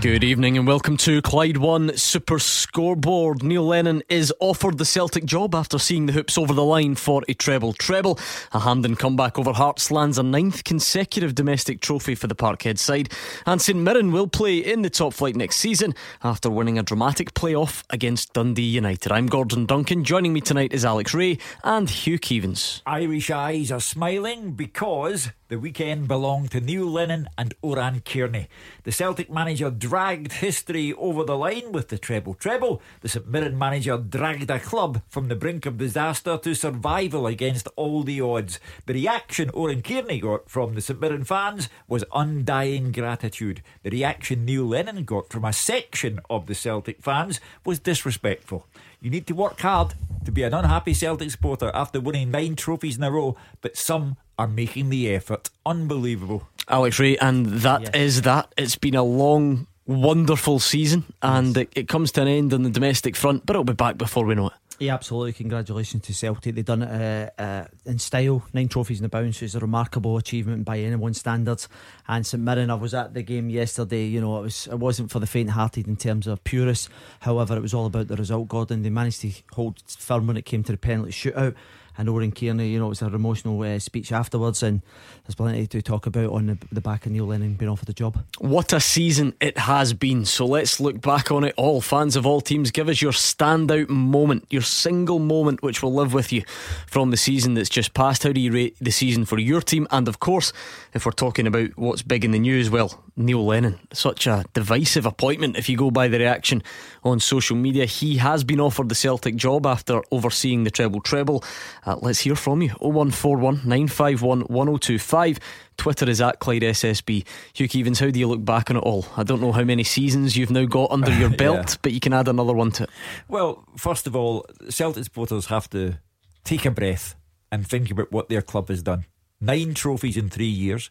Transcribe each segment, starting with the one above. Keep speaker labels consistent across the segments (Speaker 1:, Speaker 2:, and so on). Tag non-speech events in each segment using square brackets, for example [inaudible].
Speaker 1: Good evening and welcome to Clyde One Super Scoreboard. Neil Lennon is offered the Celtic job after seeing the hoops over the line for a treble treble. A Hampden comeback over Hearts lands a ninth consecutive domestic trophy for the Parkhead side. And St Mirren will play in the top flight next season after winning a dramatic playoff against Dundee United. I'm Gordon Duncan. Joining me tonight is Alex Rae and Hugh Keevins.
Speaker 2: Irish eyes are smiling because the weekend belonged to Neil Lennon and Oran Kearney. The Celtic manager dragged history over the line with the treble treble. The St Mirren manager dragged a club from the brink of disaster to survival against all the odds. The reaction Oran Kearney got from the St Mirren fans was undying gratitude. The reaction Neil Lennon got from a section of the Celtic fans was disrespectful. You need to work hard to be an unhappy Celtic supporter after winning nine trophies in a row, but some are making the effort. Unbelievable.
Speaker 1: Alex Rae, and that yes. is that. It's been a long, wonderful season, and yes. it, it, comes to an end on the domestic front, but it'll be back before we know it.
Speaker 3: Yeah, absolutely. Congratulations to Celtic. They've done it uh, uh, in style. Nine trophies in the bounce is a remarkable achievement by anyone's standards. And St Mirren, I was at the game yesterday. You know, it was it wasn't for the faint-hearted in terms of purists. However, it was all about the result. Gordon, they managed to hold firm when it came to the penalty shootout and Oran Kearney, you know, it was an emotional uh, speech afterwards, and there's plenty to talk about on the, the back of Neil Lennon being offered the job.
Speaker 1: What a season it has been. So let's look back on it all. Fans of all teams, give us your standout moment, your single moment which will live with you from the season that's just passed. How do you rate the season for your team? And of course, if we're talking about what's big in the news, well, Neil Lennon, such a divisive appointment if you go by the reaction on social media. He has been offered the Celtic job after overseeing the treble treble. Uh, let's hear from you. 0141 951 1025. Twitter is at Clyde SSB. Hugh Keevins, how do you look back on it all? I don't know how many seasons you've now got under your [laughs] belt, yeah. but you can add another one to it.
Speaker 2: Well, first of all, Celtic supporters have to take a breath and think about what their club has done. Nine trophies in three years,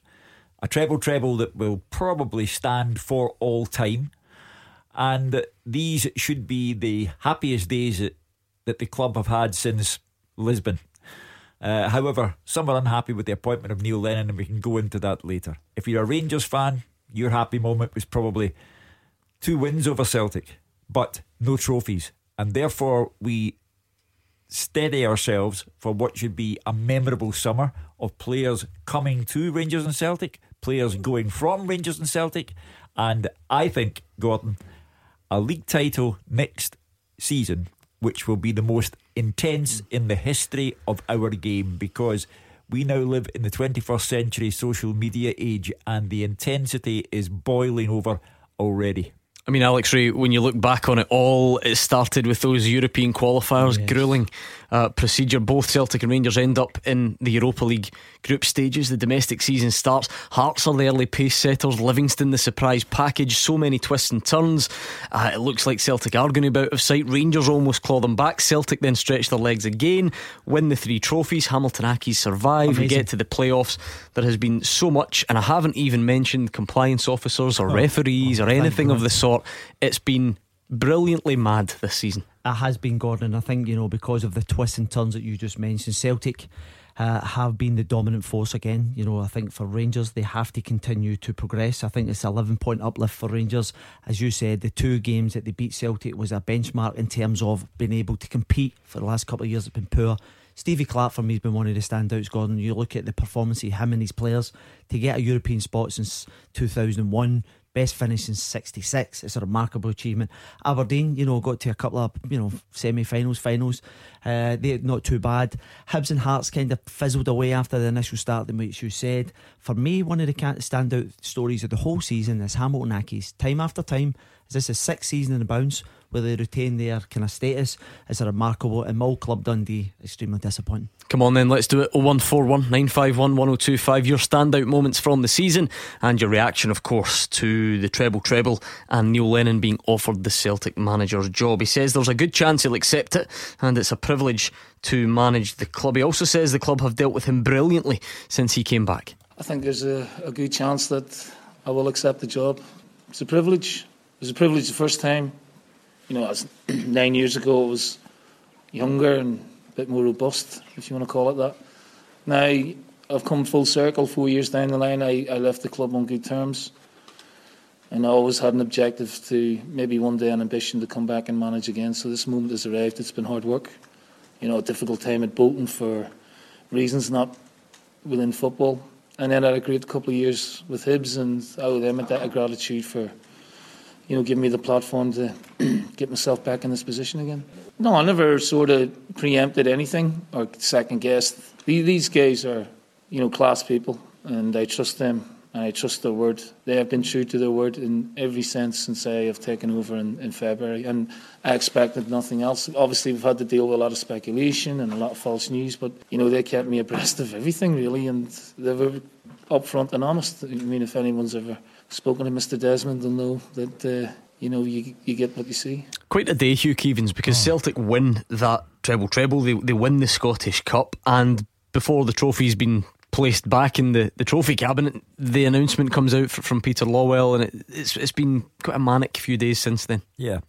Speaker 2: a treble treble that will probably stand for all time. And these should be the happiest days that the club have had since Lisbon. Uh, however, some are unhappy with the appointment of Neil Lennon, and we can go into that later. If you're a Rangers fan, your happy moment was probably two wins over Celtic, but no trophies. And therefore, we steady ourselves for what should be a memorable summer of players coming to Rangers and Celtic, players going from Rangers and Celtic. And I think, Gordon, a league title next season which will be the most intense in the history of our game because we now live in the 21st century social media age and the intensity is boiling over already.
Speaker 1: I mean, Alex Rae, when you look back on it all, it started with those European qualifiers, yes. grueling uh, procedure. Both Celtic and Rangers end up in the Europa League group stages. The domestic season starts. Hearts are the early pace setters. Livingston, the surprise package. So many twists and turns. Uh, it looks like Celtic are going to be out of sight. Rangers almost claw them back. Celtic then stretch their legs again, win the three trophies. Hamilton Accies survive. Amazing. We get to the playoffs. There has been so much, and I haven't even mentioned compliance officers or oh, referees oh, or anything of the sort. It's been brilliantly mad this season.
Speaker 3: It has been, Gordon. I think, you know, because of the twists and turns that you just mentioned, Celtic uh, have been the dominant force again. You know, I think for Rangers, they have to continue to progress. I think it's 11 point uplift for Rangers. As you said, the two games that they beat Celtic was a benchmark in terms of being able to compete for the last couple of years. It's been poor. Stevie Clarke for me has been one of the standouts, Gordon. You look at the performance of him and his players to get a European spot since 2001 best finish in 66. It's a remarkable achievement. Aberdeen, you know, got to a couple of, you know, semi finals, finals. Uh, they're not too bad. Hibs and Hearts kind of fizzled away after the initial start, which you said. For me, one of the standout stories of the whole season is Hamilton Accies. Time after time, is this a sixth season in the bounce? where they retain their kind of status is a remarkable and Mull Club Dundee extremely disappointing.
Speaker 1: Come on then, let's do it. 0141 951 1025. Your standout moments from the season and your reaction, of course, to the treble treble and Neil Lennon being offered the Celtic manager's job. He says there's a good chance he'll accept it and it's a privilege to manage the club. He also says the club have dealt with him brilliantly since he came back.
Speaker 4: I think there's a, a good chance that I will accept the job. It's a privilege. It was a privilege the first time. You know, [clears throat] nine years ago. It was younger and a bit more robust, if you want to call it that. Now I've come full circle. Four years down the line, I, I left the club on good terms, and I always had an objective to maybe one day an ambition to come back and manage again. So this moment has arrived. It's been hard work. You know, a difficult time at Bolton for reasons not within football. And then I had a great couple of years with Hibs, and I owe them a debt of gratitude for, you know, give me the platform to [clears throat] get myself back in this position again. No, I never sort of preempted anything or second guessed. These guys are, you know, class people, and I trust them and I trust their word. They have been true to their word in every sense since I have taken over in, in February, and I expected nothing else. Obviously, we've had to deal with a lot of speculation and a lot of false news, but you know they kept me [laughs] abreast of everything really, and they were upfront and honest. I mean, if anyone's ever spoken to Mr. Desmond, they'll know that. Uh, you know, you, you get what you see.
Speaker 1: Quite a day, Hugh Keevins, because oh. Celtic win that treble treble. They, they win the Scottish Cup, and before the trophy's been placed back in the, the trophy cabinet. The announcement comes out from Peter Lawwell, and it, it's it's been quite a manic few days since then.
Speaker 2: Yeah.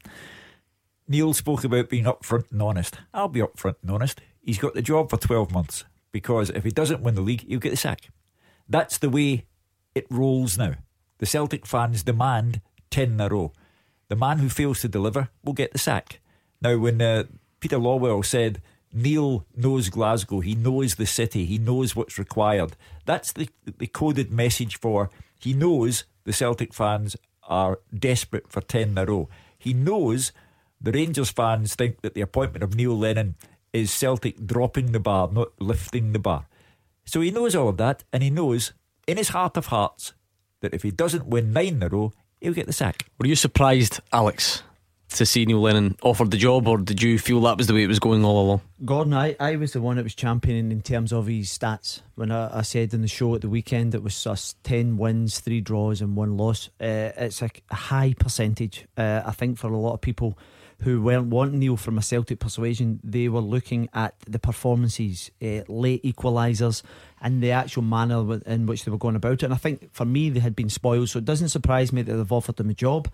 Speaker 2: Neil spoke about being upfront and honest. I'll be upfront and honest. He's got the job for 12 months because if he doesn't win the league, he'll get the sack. That's the way it rolls now. The Celtic fans demand 10 in a row. The man who fails to deliver will get the sack. Now, when uh, Peter Lawwell said Neil knows Glasgow. He knows the city. He knows what's required. That's the, the coded message for he knows the Celtic fans are desperate for 10 in a row. He knows the Rangers fans think that the appointment of Neil Lennon is Celtic dropping the bar, not lifting the bar. So he knows all of that, and he knows in his heart of hearts that if he doesn't win nine in a row, he'll get the sack.
Speaker 1: Were you surprised, Alex, to see Neil Lennon offered the job, or did you feel that was the way it was going all along?
Speaker 3: Gordon, I, I was the one that was championing in terms of his stats. When I, I said in the show at the weekend it was us 10 wins, 3 draws, and 1 loss. Uh, it's a, a, high percentage. Uh, I think for a lot of people who weren't wanting Neil from a Celtic persuasion, they were looking at the performances, uh, late equalisers, and the actual manner in which they were going about it. And I think for me, they had been spoiled, so it doesn't surprise me that they've offered him a job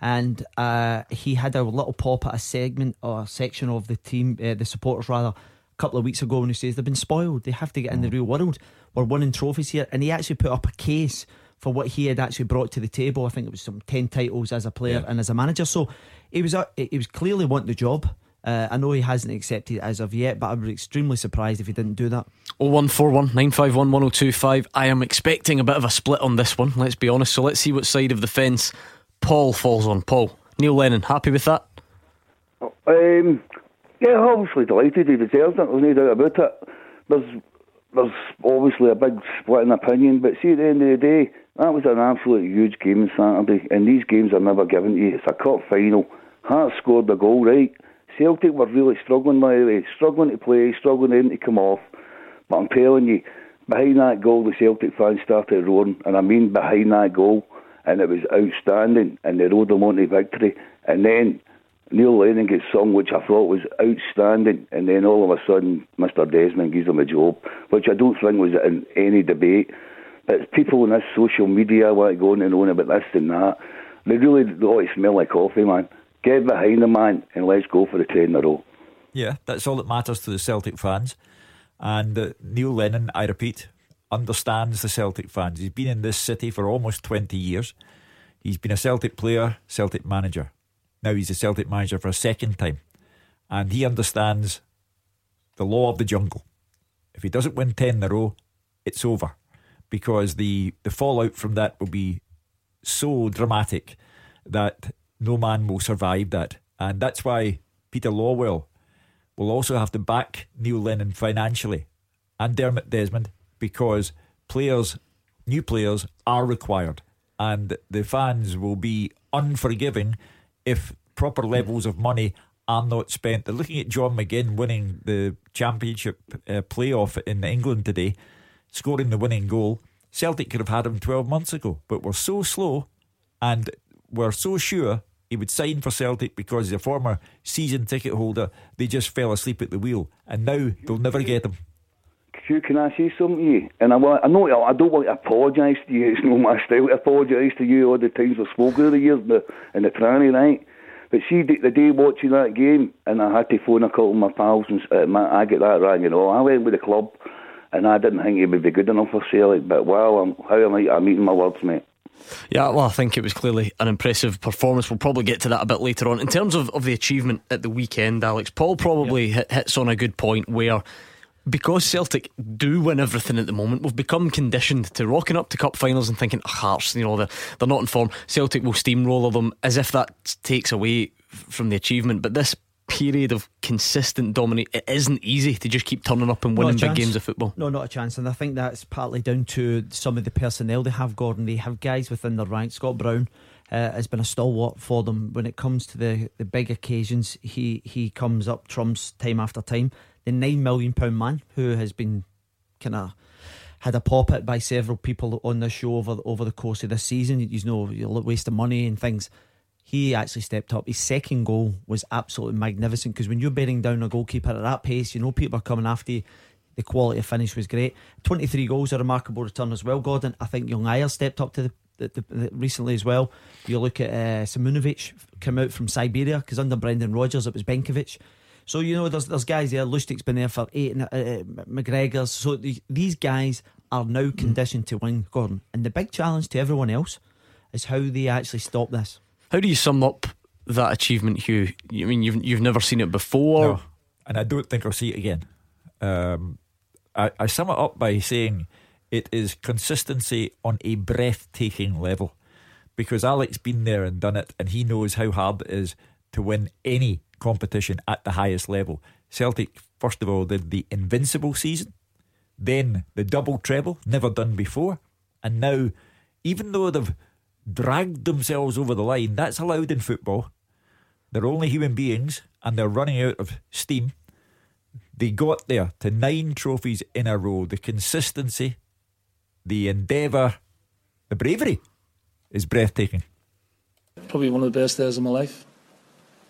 Speaker 3: and uh, he had a little pop at a segment or a section of the team, uh, the supporters rather, a couple of weeks ago when he says they've been spoiled. They have to get in the mm. real world. We're winning trophies here, and he actually put up a case for what he had actually brought to the table. I think it was some ten titles as a player yeah. and as a manager. So he was uh, he was clearly wanting the job. Uh, I know he hasn't accepted it as of yet, but I was extremely surprised if he didn't do that.
Speaker 1: 0141 951 1025. I am expecting a bit of a split on this one, let's be honest. So let's see what side of the fence Paul falls on. Paul, Neil Lennon, happy with that?
Speaker 5: Um, yeah, obviously delighted. He deserves it. There's no doubt about it. There's there's obviously a big split in opinion, but see, at the end of the day, that was an absolute huge game on Saturday, and these games are never given to you. It's a cup final. Hearts scored the goal, right? Celtic were really struggling, way, struggling to play, struggling then to come off. But I'm telling you, behind that goal, the Celtic fans started roaring, and I mean behind that goal and it was outstanding, and they rode them on to victory. And then Neil Lennon gets sung, which I thought was outstanding, and then all of a sudden, Mr. Desmond gives them a job, which I don't think was in any debate. But people in this social media want to go on and on about this and that. They really ought to smell like coffee, man. Get behind the man and let's go for the 10 in a row.
Speaker 2: Yeah, that's all that matters to the Celtic fans. And uh, Neil Lennon, I repeat, understands the Celtic fans. He's been in this city for almost 20 years. He's been a Celtic player, Celtic manager. Now he's a Celtic manager for a second time. And he understands the law of the jungle. If he doesn't win 10 in a row, it's over. Because the, the fallout from that will be so dramatic that no man will survive that. And that's why Peter Lawwell will also have to back Neil Lennon financially and Dermot Desmond because players, new players, are required, and the fans will be unforgiving if proper levels of money are not spent. They're looking at John McGinn winning the championship uh, playoff in England today, scoring the winning goal. Celtic could have had him 12 months ago, but we're so slow and we're so sure he would sign for Celtic because he's a former season ticket holder. They just fell asleep at the wheel, and now they'll never get him.
Speaker 5: Hugh, can I say something to you? And I want, I know I don't want to apologise to you. [laughs] It's not my style to apologise to you all the times we've spoken over the years in the, in the tranny, right? But see, the, the, day watching that game, and I had to phone a couple of my pals, and uh, my, I get that right, you know. I went with the club, and I didn't think he would be good enough for Celtic. But wow, I'm, how am I? I'm eating my words, mate.
Speaker 1: Yeah, well, I think it was clearly an impressive performance. We'll probably get to that a bit later on. In terms of, of the achievement at the weekend, Alex, Paul probably hit, hits on a good point where because Celtic do win everything at the moment, we've become conditioned to rocking up to cup finals and thinking, oh, Hearts, you know, they're, they're not in form. Celtic will steamroller them as if that takes away from the achievement. But this period of consistent dominate, it isn't easy to just keep turning up and winning big games of football.
Speaker 3: No, not a chance. And I think that's partly down to some of the personnel they have, Gordon. They have guys within their ranks. Scott Brown uh, has been a stalwart for them when it comes to the, the big occasions. He he comes up trumps time after time. The nine million pound man who has been kind of had a pop at by several people on the show over over the course of this season. You know, you're wasting money and things he actually stepped up. His second goal was absolutely magnificent because when you're bearing down a goalkeeper at that pace, you know people are coming after you. The quality of finish was great. 23 goals, a remarkable return as well, Gordon. I think Young Ayers stepped up to the, the, the, the recently as well. You look at uh, Simunovic come out from Siberia because under Brendan Rodgers it was Benkovic. So you know there's there's guys there. Lustig's been there for eight. Uh, uh McGregor's. So the, these guys are now conditioned to win, Gordon. And the big challenge to everyone else is how they actually stop this.
Speaker 1: How do you sum up that achievement, Hugh? I mean, you've you've never seen it before,
Speaker 2: no, and I don't think I'll see it again. Um, I, I sum it up by saying it is consistency on a breathtaking level, because Alex been there and done it, and he knows how hard it is to win any competition at the highest level. Celtic, first of all, did the invincible season, then the double treble, never done before, and now, even though they've dragged themselves over the line. That's allowed in football. They're only human beings and they're running out of steam. They got there to nine trophies in a row. The consistency, the endeavour, the bravery is breathtaking.
Speaker 4: Probably one of the best days of my life.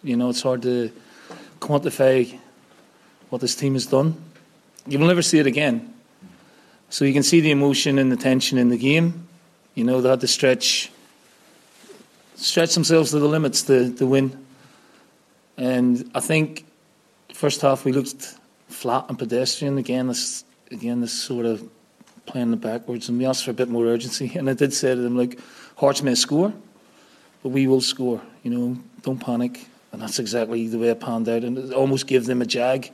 Speaker 4: You know, it's hard to quantify what this team has done. You will never see it again. So you can see the emotion and the tension in the game. You know, they had to stretch stretch themselves to the limits to, to win. And I think first half we looked flat and pedestrian again. This again this sort of playing the backwards, and we asked for a bit more urgency. [laughs] And I did say to them, like, Hearts may score, but we will score. You know, don't panic. And that's exactly the way it panned out, and it almost gave them a jag.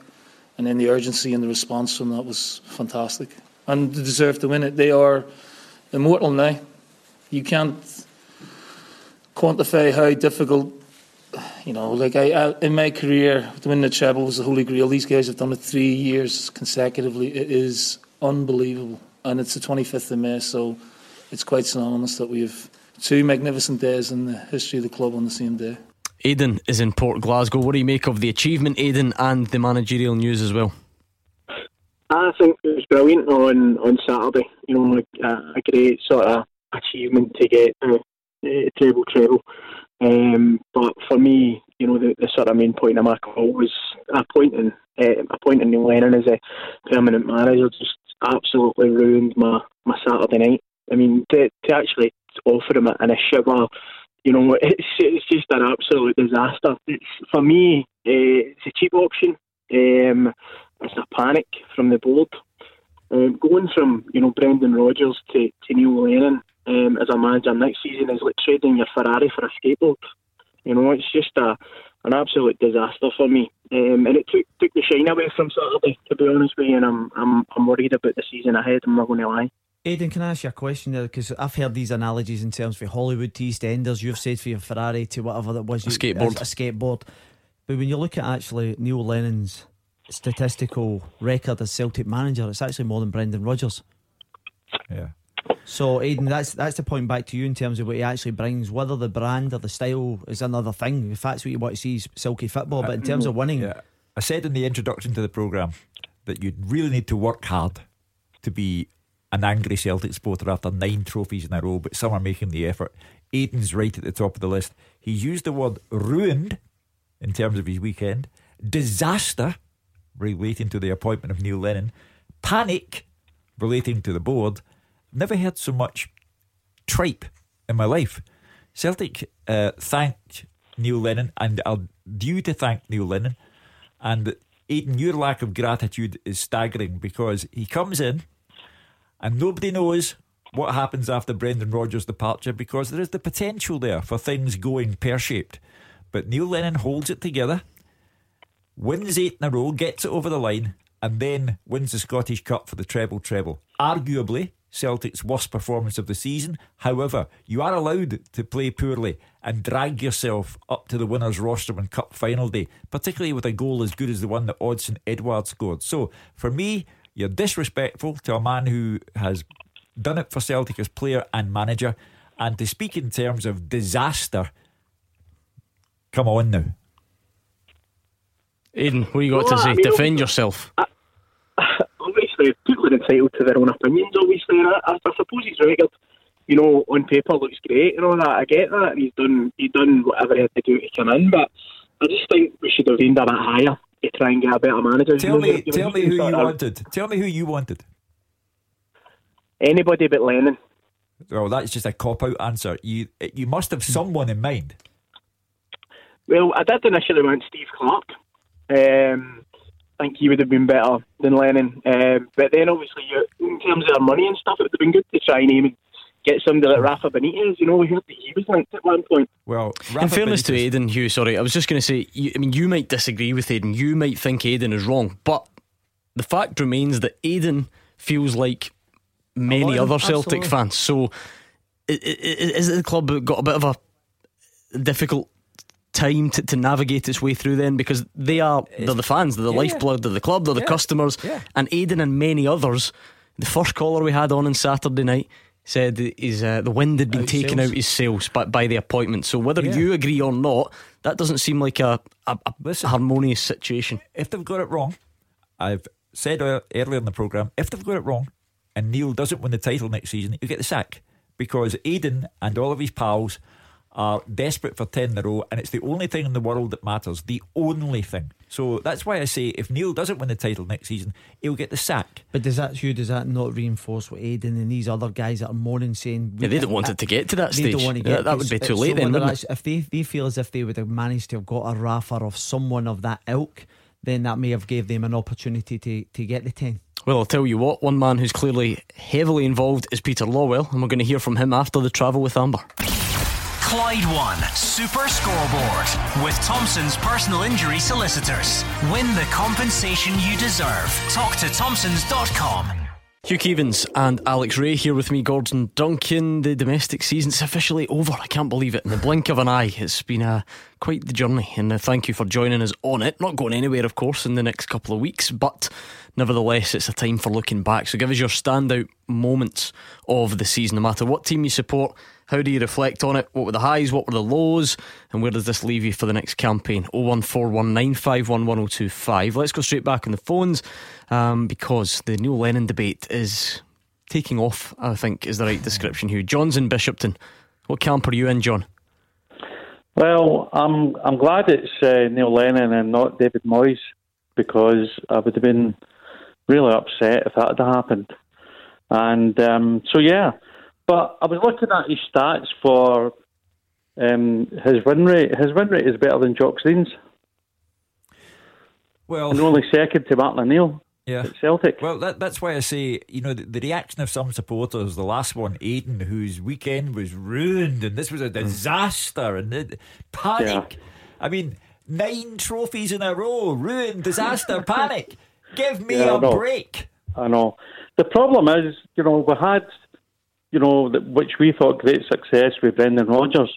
Speaker 4: And then the urgency and the response from that was fantastic, and they deserve to win it. They are immortal now. You can't quantify how difficult, you know, like I, I, in my career, to win the treble was the holy grail. These guys have done it three years consecutively. It is unbelievable, and it's the 25th of May, so it's quite synonymous that we have two magnificent days in the history of the club on the same day.
Speaker 1: Aidan is in Port Glasgow. What do you make of the achievement, Aidan, and the managerial news as well?
Speaker 6: I think it was brilliant on on Saturday. You know, like a great sort of achievement to get uh, treble treble. Um, but for me, you know, the, the, sort of main point of my call was appointing uh, appointing Neil Lennon as a permanent manager just absolutely ruined my, my Saturday night. I mean, to, to actually offer him an issue, well, you know, [laughs] it's it's just an absolute disaster. It's for me, uh, it's a cheap option. Um, it's a panic from the board. Um, going from you know Brendan Rodgers to, to Neil Lennon um, as a manager next season is like trading your Ferrari for a skateboard. You know, it's just a an absolute disaster for me, um, and it took took the shine away from Saturday. To be honest with you, and I'm I'm I'm worried about the season ahead. I'm not going to lie.
Speaker 3: Aidan, can I ask you a question there? Because I've heard these analogies in terms of Hollywood to EastEnders. You've said for your Ferrari to whatever that was.
Speaker 1: A skateboard.
Speaker 3: A, a skateboard. But when you look at actually Neil Lennon's statistical record as Celtic manager, it's actually more than Brendan Rodgers.
Speaker 2: Yeah.
Speaker 3: So, Aidan, that's that's the point back to you in terms of what he actually brings. Whether the brand or the style is another thing. If that's what you want to see, is silky football. But in uh, terms of winning,
Speaker 2: yeah. I said in the introduction to the program that you really need to work hard to be an angry Celtic supporter after nine trophies in a row. But some are making the effort. Aidan's right at the top of the list. He used the word ruined in terms of his weekend. Disaster relating to the appointment of Neil Lennon Panic, relating to the board, never heard so much tripe in my life. Celtic uh, thanked Neil Lennon and are due to thank Neil Lennon. And Aidan, your lack of gratitude is staggering because he comes in and nobody knows what happens after Brendan Rodgers' departure because there is the potential there for things going pear shaped. But Neil Lennon holds it together, wins eight in a row, gets it over the line, and then wins the Scottish Cup for the treble treble. Arguably, Celtic's worst performance of the season. However, you are allowed to play poorly and drag yourself up to the winners' roster on Cup final day, particularly with a goal as good as the one that Odsonne Edouard scored. So, for me, you're disrespectful to a man who has done it for Celtic as player and manager. And to speak in terms of disaster, come on now.
Speaker 1: Aidan, what you got well, to say? I mean, Defend yourself. I,
Speaker 6: are entitled to their own opinions. Obviously, I, I, I suppose his record, you know, on paper looks great and all that. I get that. He's done, he's done whatever he had to do to come in, but I just think we should have aimed a bit higher to try and get a better manager.
Speaker 2: Tell you know, me, tell me who you wanted. Tell me who you wanted.
Speaker 6: Anybody but Lennon.
Speaker 2: Well, that's just a cop out answer. You you must have someone in mind.
Speaker 6: Well, I did initially want Steve Clarke. Um, think he would have been better than Lennon. Um, but then, obviously, in terms of their money and stuff, it would have been good to try and aim get somebody like Rafa Benitez. You know, we heard that he was linked at one point.
Speaker 2: Well,
Speaker 1: Rafa in fairness Benitez. to Aidan Hugh, sorry, I was just going to say, you, I mean, you might disagree with Aidan. You might think Aidan is wrong, but the fact remains that Aidan feels like many other Celtic absolutely. fans. So, is the club got a bit of a difficult time to, to navigate its way through then because they are they're the fans, they're the yeah, lifeblood of the club, they're the customers, and Aidan and many others. The first caller we had on on Saturday night said his, uh, the wind had been out taken sales. out his sails by, by the appointment. So whether you agree or not, that doesn't seem like a, a, a Listen, harmonious situation.
Speaker 2: If they've got it wrong, I've said earlier in the programme, if they've got it wrong, and Neil doesn't win the title next season, he'll get the sack because Aidan and all of his pals are desperate for 10 in a row, and it's the only thing in the world that matters. The only thing. So that's why I say if Neil doesn't win the title next season, he'll get the sack.
Speaker 3: But does that, Hugh, does that not reinforce what Aidan and these other guys that are mourning saying.
Speaker 1: Yeah, they don't want it to get to that stage. They Don't want to get yeah, that would be too late then.
Speaker 3: If they, they feel as if they would have managed to have got a Rafa of someone of that ilk, then that may have gave them an opportunity to, to get the 10.
Speaker 1: Well, I'll tell you what, one man who's clearly heavily involved is Peter Lawwell, and we're going to hear from him after the travel with Amber.
Speaker 7: Clyde One Super Scoreboard with Thompson's personal injury solicitors. Win the compensation you deserve. Talk to Thompson's.com.
Speaker 1: Hugh Keevins and Alex Rae here with me, Gordon Duncan. The domestic season's officially over. I can't believe it. In the blink of an eye, it's been uh, quite the journey. And uh, thank you for joining us on it. Not going anywhere, of course, in the next couple of weeks, but nevertheless, it's a time for looking back. So give us your standout moments of the season, no matter what team you support how do you reflect on it? What were the highs? What were the lows? And where does this leave you for the next campaign? 01419511025. Let's go straight back on the phones um, because the Neil Lennon debate is taking off, I think is the right description here. John's in Bishopton. What camp are you in, John?
Speaker 8: Well, I'm I'm glad it's uh, Neil Lennon and not David Moyes because I would have been really upset if that had happened. And um, so, yeah, but I was looking at his stats for um, his win rate. His win rate is better than Jock Steins.
Speaker 2: Well,
Speaker 8: and only second to Martin O'Neill. Yeah, Celtic.
Speaker 2: Well, that, that's why I say, you know, the, the, reaction of some supporters, the last one, Aidan, whose weekend was ruined, and this was a disaster, and the, panic. Yeah. I mean, nine trophies in a row, ruined, disaster, panic. Give me yeah, a break.
Speaker 8: I know. The problem is, you know, we had you know, which we thought great success with Brendan Rodgers,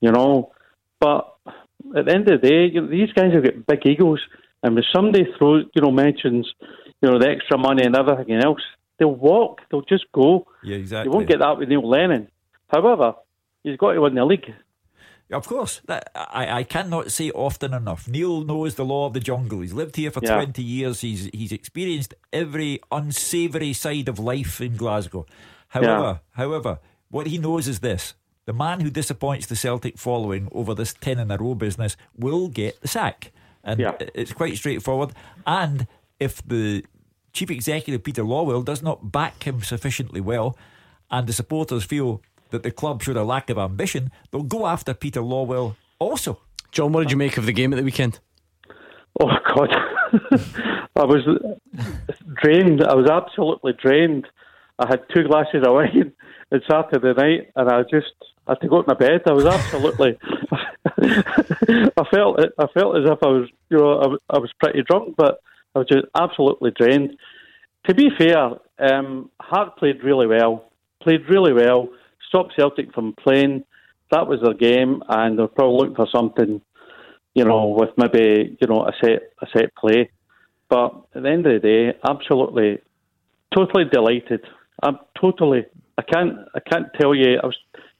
Speaker 8: you know. But at the end of the day, you know, these guys have got big egos, and when somebody throws, you know, mentions, you know, the extra money and everything else, they'll walk, they'll just go.
Speaker 2: Yeah, exactly.
Speaker 8: You won't get that with Neil Lennon. However, he's got to win the league.
Speaker 2: Of course, that, I, I cannot say often enough. Neil knows the law of the jungle. He's lived here for yeah. twenty years. He's he's experienced every unsavoury side of life in Glasgow. However, yeah. however, what he knows is this: the man who disappoints the Celtic following over this ten in a row business will get the sack, and yeah. it's quite straightforward. And if the Chief Executive Peter Lawwell does not back him sufficiently well, and the supporters feel that the club showed a lack of ambition, they'll go after Peter Lawwell also.
Speaker 1: John, what did you make of the game at the weekend?
Speaker 8: Oh God, [laughs] I was drained. I was absolutely drained. I had two glasses of wine [laughs] on Saturday night, and I just had to go to my bed. I was absolutely. [laughs] I felt I felt as if I was, you know, I, I was pretty drunk, but I was just absolutely drained. To be fair, um, Hart played really well. Played really well. Stopped Celtic from playing. That was their game, and they're probably looking for something, you know, with maybe you know a set a set play. But at the end of the day, absolutely, totally delighted. I'm totally. I can't. I can't tell you. I was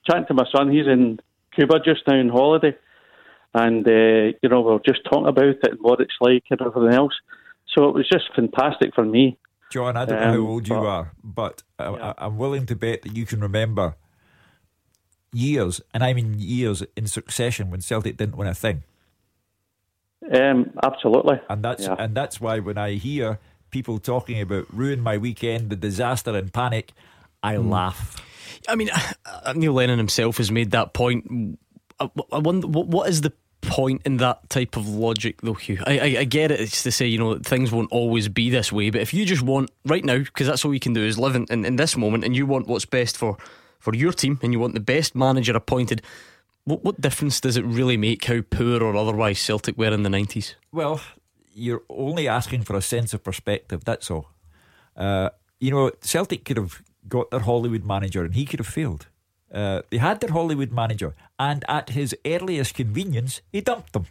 Speaker 8: chatting to my son. He's in Cuba just now on holiday, and uh, you know we are just talking about it and what it's like and everything else. So it was just fantastic for me.
Speaker 2: John, I don't um, know how um, old you but, are, but yeah. I, I'm willing to bet that you can remember years, and I mean years in succession when Celtic didn't win a thing.
Speaker 8: Um, absolutely,
Speaker 2: and that's
Speaker 8: yeah.
Speaker 2: and that's why when I hear people talking about ruin my weekend, the disaster and panic, I mm. laugh.
Speaker 1: I mean, uh, [sighs] Neil Lennon himself has made that point. I, I wonder what is the point in that type of logic, though, Hugh. I, I, I, get it. It's to say, you know, things won't always be this way. But if you just want right now, because that's all you can do is live in, in, in, this moment, and you want what's best for, for your team, and you want the best manager appointed, what, what difference does it really make how poor or otherwise Celtic were in the 90s?
Speaker 2: Well, you're only asking for a sense of perspective, that's all. Uh, you know, Celtic could have got their Hollywood manager and he could have failed. Uh, they had their Hollywood manager, and at his earliest convenience, he dumped them.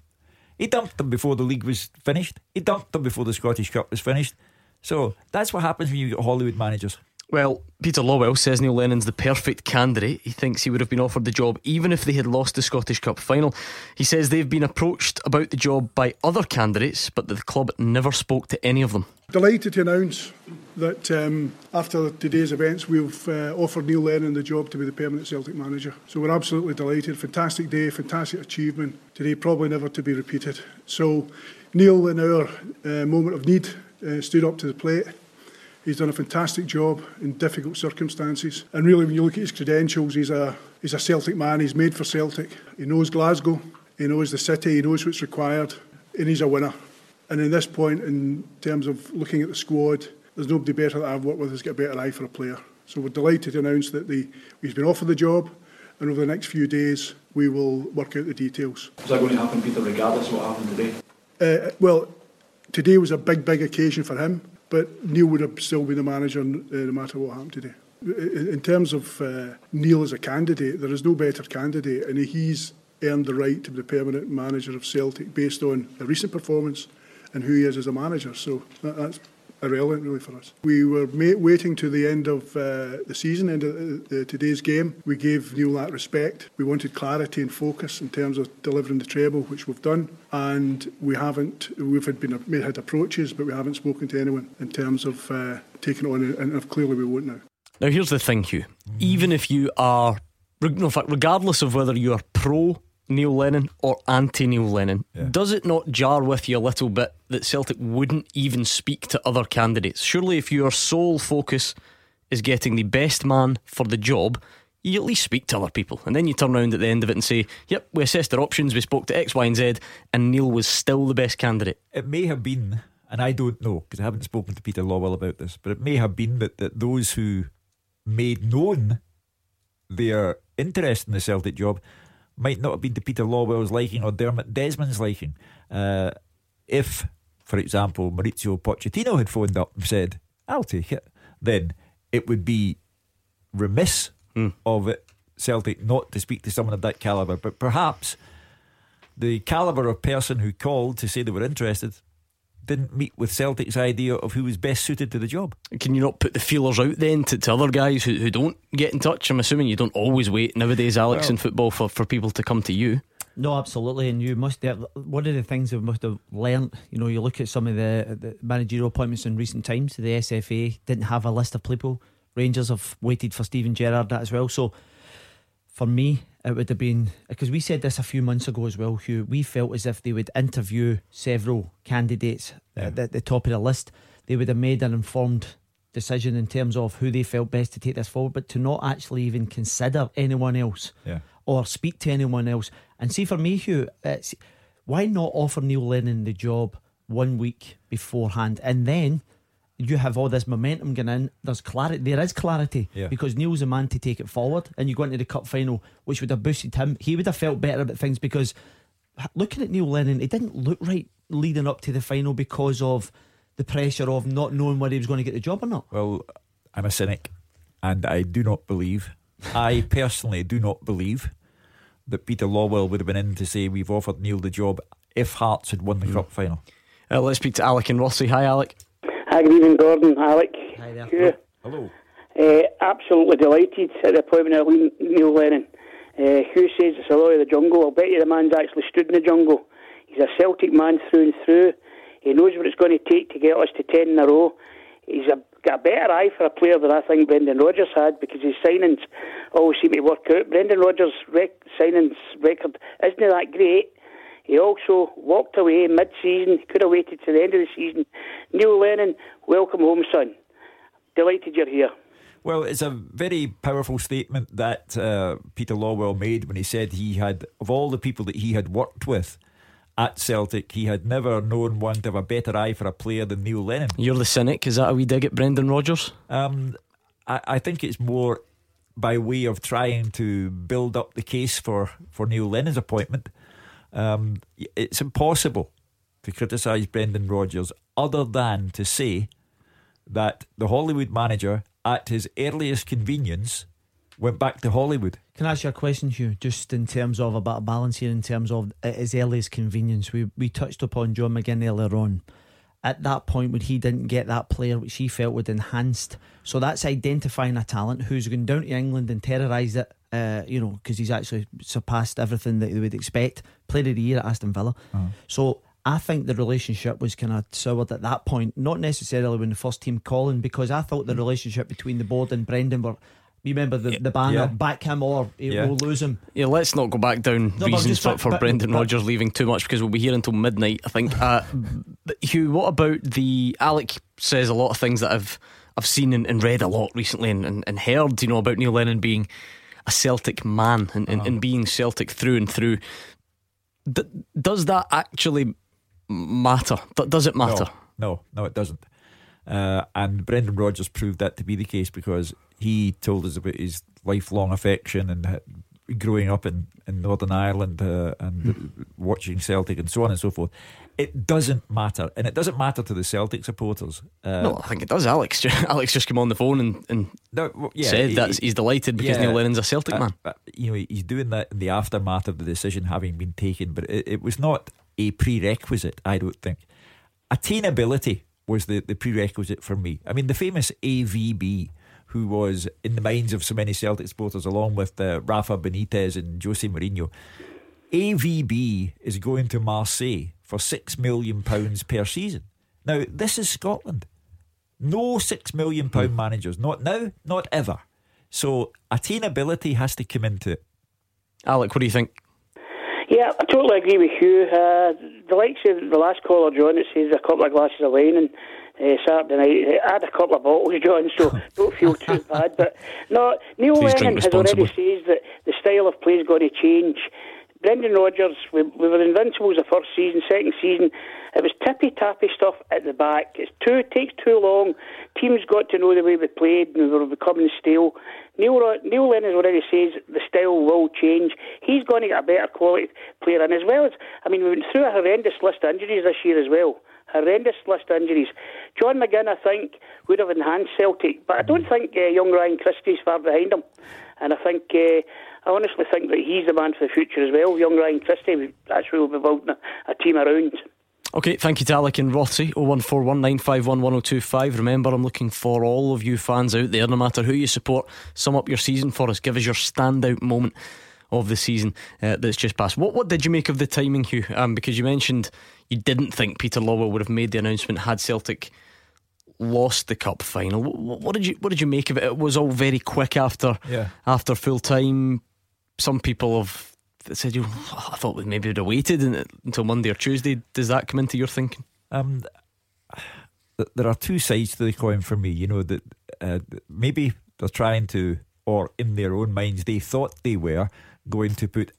Speaker 2: He dumped them before the league was finished. He dumped them before the Scottish Cup was finished. So that's what happens when you get Hollywood managers.
Speaker 1: Well, Peter Lawwell says Neil Lennon's the perfect candidate. He thinks he would have been offered the job even if they had lost the Scottish Cup final. He says they've been approached about the job by other candidates, but the club never spoke to any of them.
Speaker 9: Delighted to announce that um, after today's events, we've uh, offered Neil Lennon the job to be the permanent Celtic manager. So we're absolutely delighted. Fantastic day, fantastic achievement. Today, probably never to be repeated. So, Neil, in our uh, moment of need, uh, stood up to the plate. He's done a fantastic job in difficult circumstances. And really, when you look at his credentials, he's a, he's a Celtic man. He's made for Celtic. He knows Glasgow, he knows the city, he knows what's required, and he's a winner. And in this point, in terms of looking at the squad, there's nobody better that I've worked with who's got a better eye for a player. So we're delighted to announce that the, he's been offered the job, and over the next few days, we will work out the details.
Speaker 10: Is that going to happen, Peter, regardless of what happened today?
Speaker 9: Uh, well, today was a big, big occasion for him, but Neil would have still been the manager uh, no matter what happened today. In terms of uh, Neil as a candidate, there is no better candidate, and he's earned the right to be the permanent manager of Celtic based on a recent performance and who he is as a manager. So that, that's irrelevant really for us. We were ma- waiting to the end of uh, the season, end of uh, today's game. We gave Neil that respect. We wanted clarity and focus in terms of delivering the treble, which we've done. And we haven't. We've had been made had approaches, but we haven't spoken to anyone in terms of uh, taking it on. And clearly, we won't now.
Speaker 1: Now, here's the thing, Hugh. Even if you are, in fact, regardless of whether you are pro Neil Lennon or anti Neil Lennon. Yeah. Does it not jar with you a little bit that Celtic wouldn't even speak to other candidates? Surely, if your sole focus is getting the best man for the job, you at least speak to other people. And then you turn around at the end of it and say, Yep, we assessed our options, we spoke to X, Y, and Z, and Neil was still the best candidate.
Speaker 2: It may have been, and I don't know because I haven't spoken to Peter Lawwell about this, but it may have been that, that those who made known their interest in the Celtic job might not have been to Peter Lawwell's liking or Dermot Desmond's liking. Uh, if, for example, Mauricio Pochettino had phoned up and said, I'll take it, then it would be remiss mm. of it, Celtic not to speak to someone of that calibre. But perhaps the calibre of person who called to say they were interested didn't meet with Celtic's idea of who was best suited to the job.
Speaker 1: Can you not put the feelers out then to, to other guys who, who don't get in touch? I'm assuming you don't always wait nowadays, Alex, well, in football for, for people to come to you.
Speaker 3: No, absolutely, and you must. Have, one of the things we must have learnt, you know, you look at some of the, the managerial appointments in recent times. The SFA didn't have a list of people. Rangers have waited for Steven Gerrard that as well. So, for me, it would have been because we said this a few months ago as well, Hugh. We felt as if they would interview several candidates
Speaker 2: Yeah.
Speaker 3: at, the, the top of the list. They would have made an informed decision in terms of who they felt best to take this forward, but to not actually even consider anyone else
Speaker 2: Yeah.
Speaker 3: or speak to anyone else. And see, for me, Hugh, it's, why not offer Neil Lennon the job one week beforehand, and then you have all this momentum going in. There's clarity. There is clarity
Speaker 2: Yeah.
Speaker 3: because Neil's a man to take it forward, and you go into the cup final, which would have boosted him. He would have felt better about things because looking at Neil Lennon, it didn't look right leading up to the final because of the pressure of not knowing whether he was going to get the job or not.
Speaker 2: Well, I'm a cynic, and I do not believe, I personally do not believe that Peter Lawwell would have been in to say we've offered Neil the job if Hearts had won the cup final.
Speaker 1: Uh, let's speak to Alec and Rossi. Hi, Alec.
Speaker 11: Hi, good evening, Gordon, Alec.
Speaker 3: Hi there.
Speaker 11: Hugh.
Speaker 2: Hello.
Speaker 11: Uh, absolutely delighted at the appointment of Neil Lennon. Uh, Hugh says it's a law of the jungle. I'll bet you the man's actually stood in the jungle. He's a Celtic man through and through. He knows what it's going to take to get us to 10 in a row. He's a, got a better eye for a player than I think Brendan Rodgers had because his signings always seem to work out. Brendan Rodgers' rec- signings record isn't that great. He also walked away mid season, could have waited to the end of the season. Neil Lennon, welcome home, son. Delighted you're here.
Speaker 2: Well, it's a very powerful statement that uh, Peter Lawwell made when he said he had, of all the people that he had worked with at Celtic, he had never known one to have a better eye for a player than Neil Lennon.
Speaker 1: You're the cynic. Is that a wee dig at Brendan Rodgers?
Speaker 2: Um, I, I think it's more by way of trying to build up the case for, for Neil Lennon's appointment. Um, it's impossible to criticise Brendan Rodgers other than to say that the Hollywood manager, at his earliest convenience, went back to Hollywood.
Speaker 3: Can I ask you a question, Hugh? Just in terms of a balance here, in terms of at his earliest convenience, we we touched upon John McGinn earlier on. At that point, when he didn't get that player which he felt would enhanced, so that's identifying a talent who's going down to England and terrorise it. Uh, you know, because he's actually surpassed everything that they would expect. Played of the year at Aston Villa. So I think the relationship was kind of soured at that point, not necessarily when the first team calling, because I thought the relationship between the board and Brendan were. You remember the, the banner,
Speaker 2: Yeah.
Speaker 3: back him or it
Speaker 2: Yeah.
Speaker 3: will lose him.
Speaker 1: Yeah, let's not go back down
Speaker 3: but
Speaker 1: reasons for, for
Speaker 3: but-
Speaker 1: Brendan
Speaker 3: but-
Speaker 1: Rodgers leaving too much because we'll be here until midnight, I think. [laughs] Uh, but Hugh, what about the. Alec says a lot of things that I've I've seen and, and read a lot recently and, and, and heard, you know, about Neil Lennon being a Celtic man and, and, and being Celtic through and through. D- does that actually matter? D- does it matter?
Speaker 2: No, no, no, it doesn't. Uh, and Brendan Rodgers proved that to be the case because he told us about his lifelong affection and growing up in, in Northern Ireland uh, and watching Celtic and so on and so forth. It doesn't matter, and it doesn't matter to the Celtic supporters. Uh,
Speaker 1: No, I think it does. Alex, [laughs] Alex just came on the phone and, and
Speaker 2: no, yeah,
Speaker 1: said
Speaker 2: he-
Speaker 1: that he's delighted because
Speaker 2: yeah.
Speaker 1: Neil Lennon's a Celtic
Speaker 2: Uh,
Speaker 1: man.
Speaker 2: uh, you know, he's doing that in the aftermath of the decision having been taken, but it, it was not a prerequisite, I don't think. Attainability was the, the prerequisite for me. I mean, the famous AVB, who was in the minds of so many Celtic supporters, along with uh, Rafa Benitez and Jose Mourinho. AVB is going to Marseille for six million pounds per season. Now, this is Scotland. No six million pound managers, not now, not ever. So attainability has to come into it.
Speaker 1: Alec, what do you think?
Speaker 11: Yeah, I totally agree with you. Uh, the likes of the last caller, John, that says a couple of glasses of wine and uh, Saturday night. I had a couple of bottles, [laughs] John, so [laughs] don't feel too bad. But no, Neil
Speaker 1: Please
Speaker 11: Lennon has already
Speaker 1: responsibly.
Speaker 11: says that the style of play is going to change. Brendan Rodgers, we, we were invincibles the first season, second season. It was tippy tappy stuff at the back. It's too it takes too long. Teams got to know the way we played, and we were becoming stale. Neil, Neil Lennon already says the style will change. He's going to get a better quality player, and as well as I mean, we went through a horrendous list of injuries this year as well. Horrendous list of injuries. John McGinn, I think, would have enhanced Celtic, but I don't think uh, young Ryan Christie's far behind him. And I think, uh, I honestly think that he's the man for the future as well. Young Ryan Christie, that's who we'll be building a, a team around.
Speaker 1: Okay, thank you to Alec and Rossi. 01419511025. Remember, I'm looking for all of you fans out there, no matter who you support. Sum up your season for us. Give us your standout moment of the season uh, that's just passed. What what did you make of the timing, Hugh? Um, because you mentioned you didn't think Peter Lawwell would have made the announcement had Celtic lost the cup final. What, what did you what did you make of it? It was all very quick after
Speaker 2: Yeah.
Speaker 1: after full time. Some people have said, you, I thought we maybe would have waited until Monday or Tuesday. Does that come into your thinking?
Speaker 2: Um, there are two sides to the coin for me. You know that uh, maybe they're trying to, or in their own minds, they thought they were going to put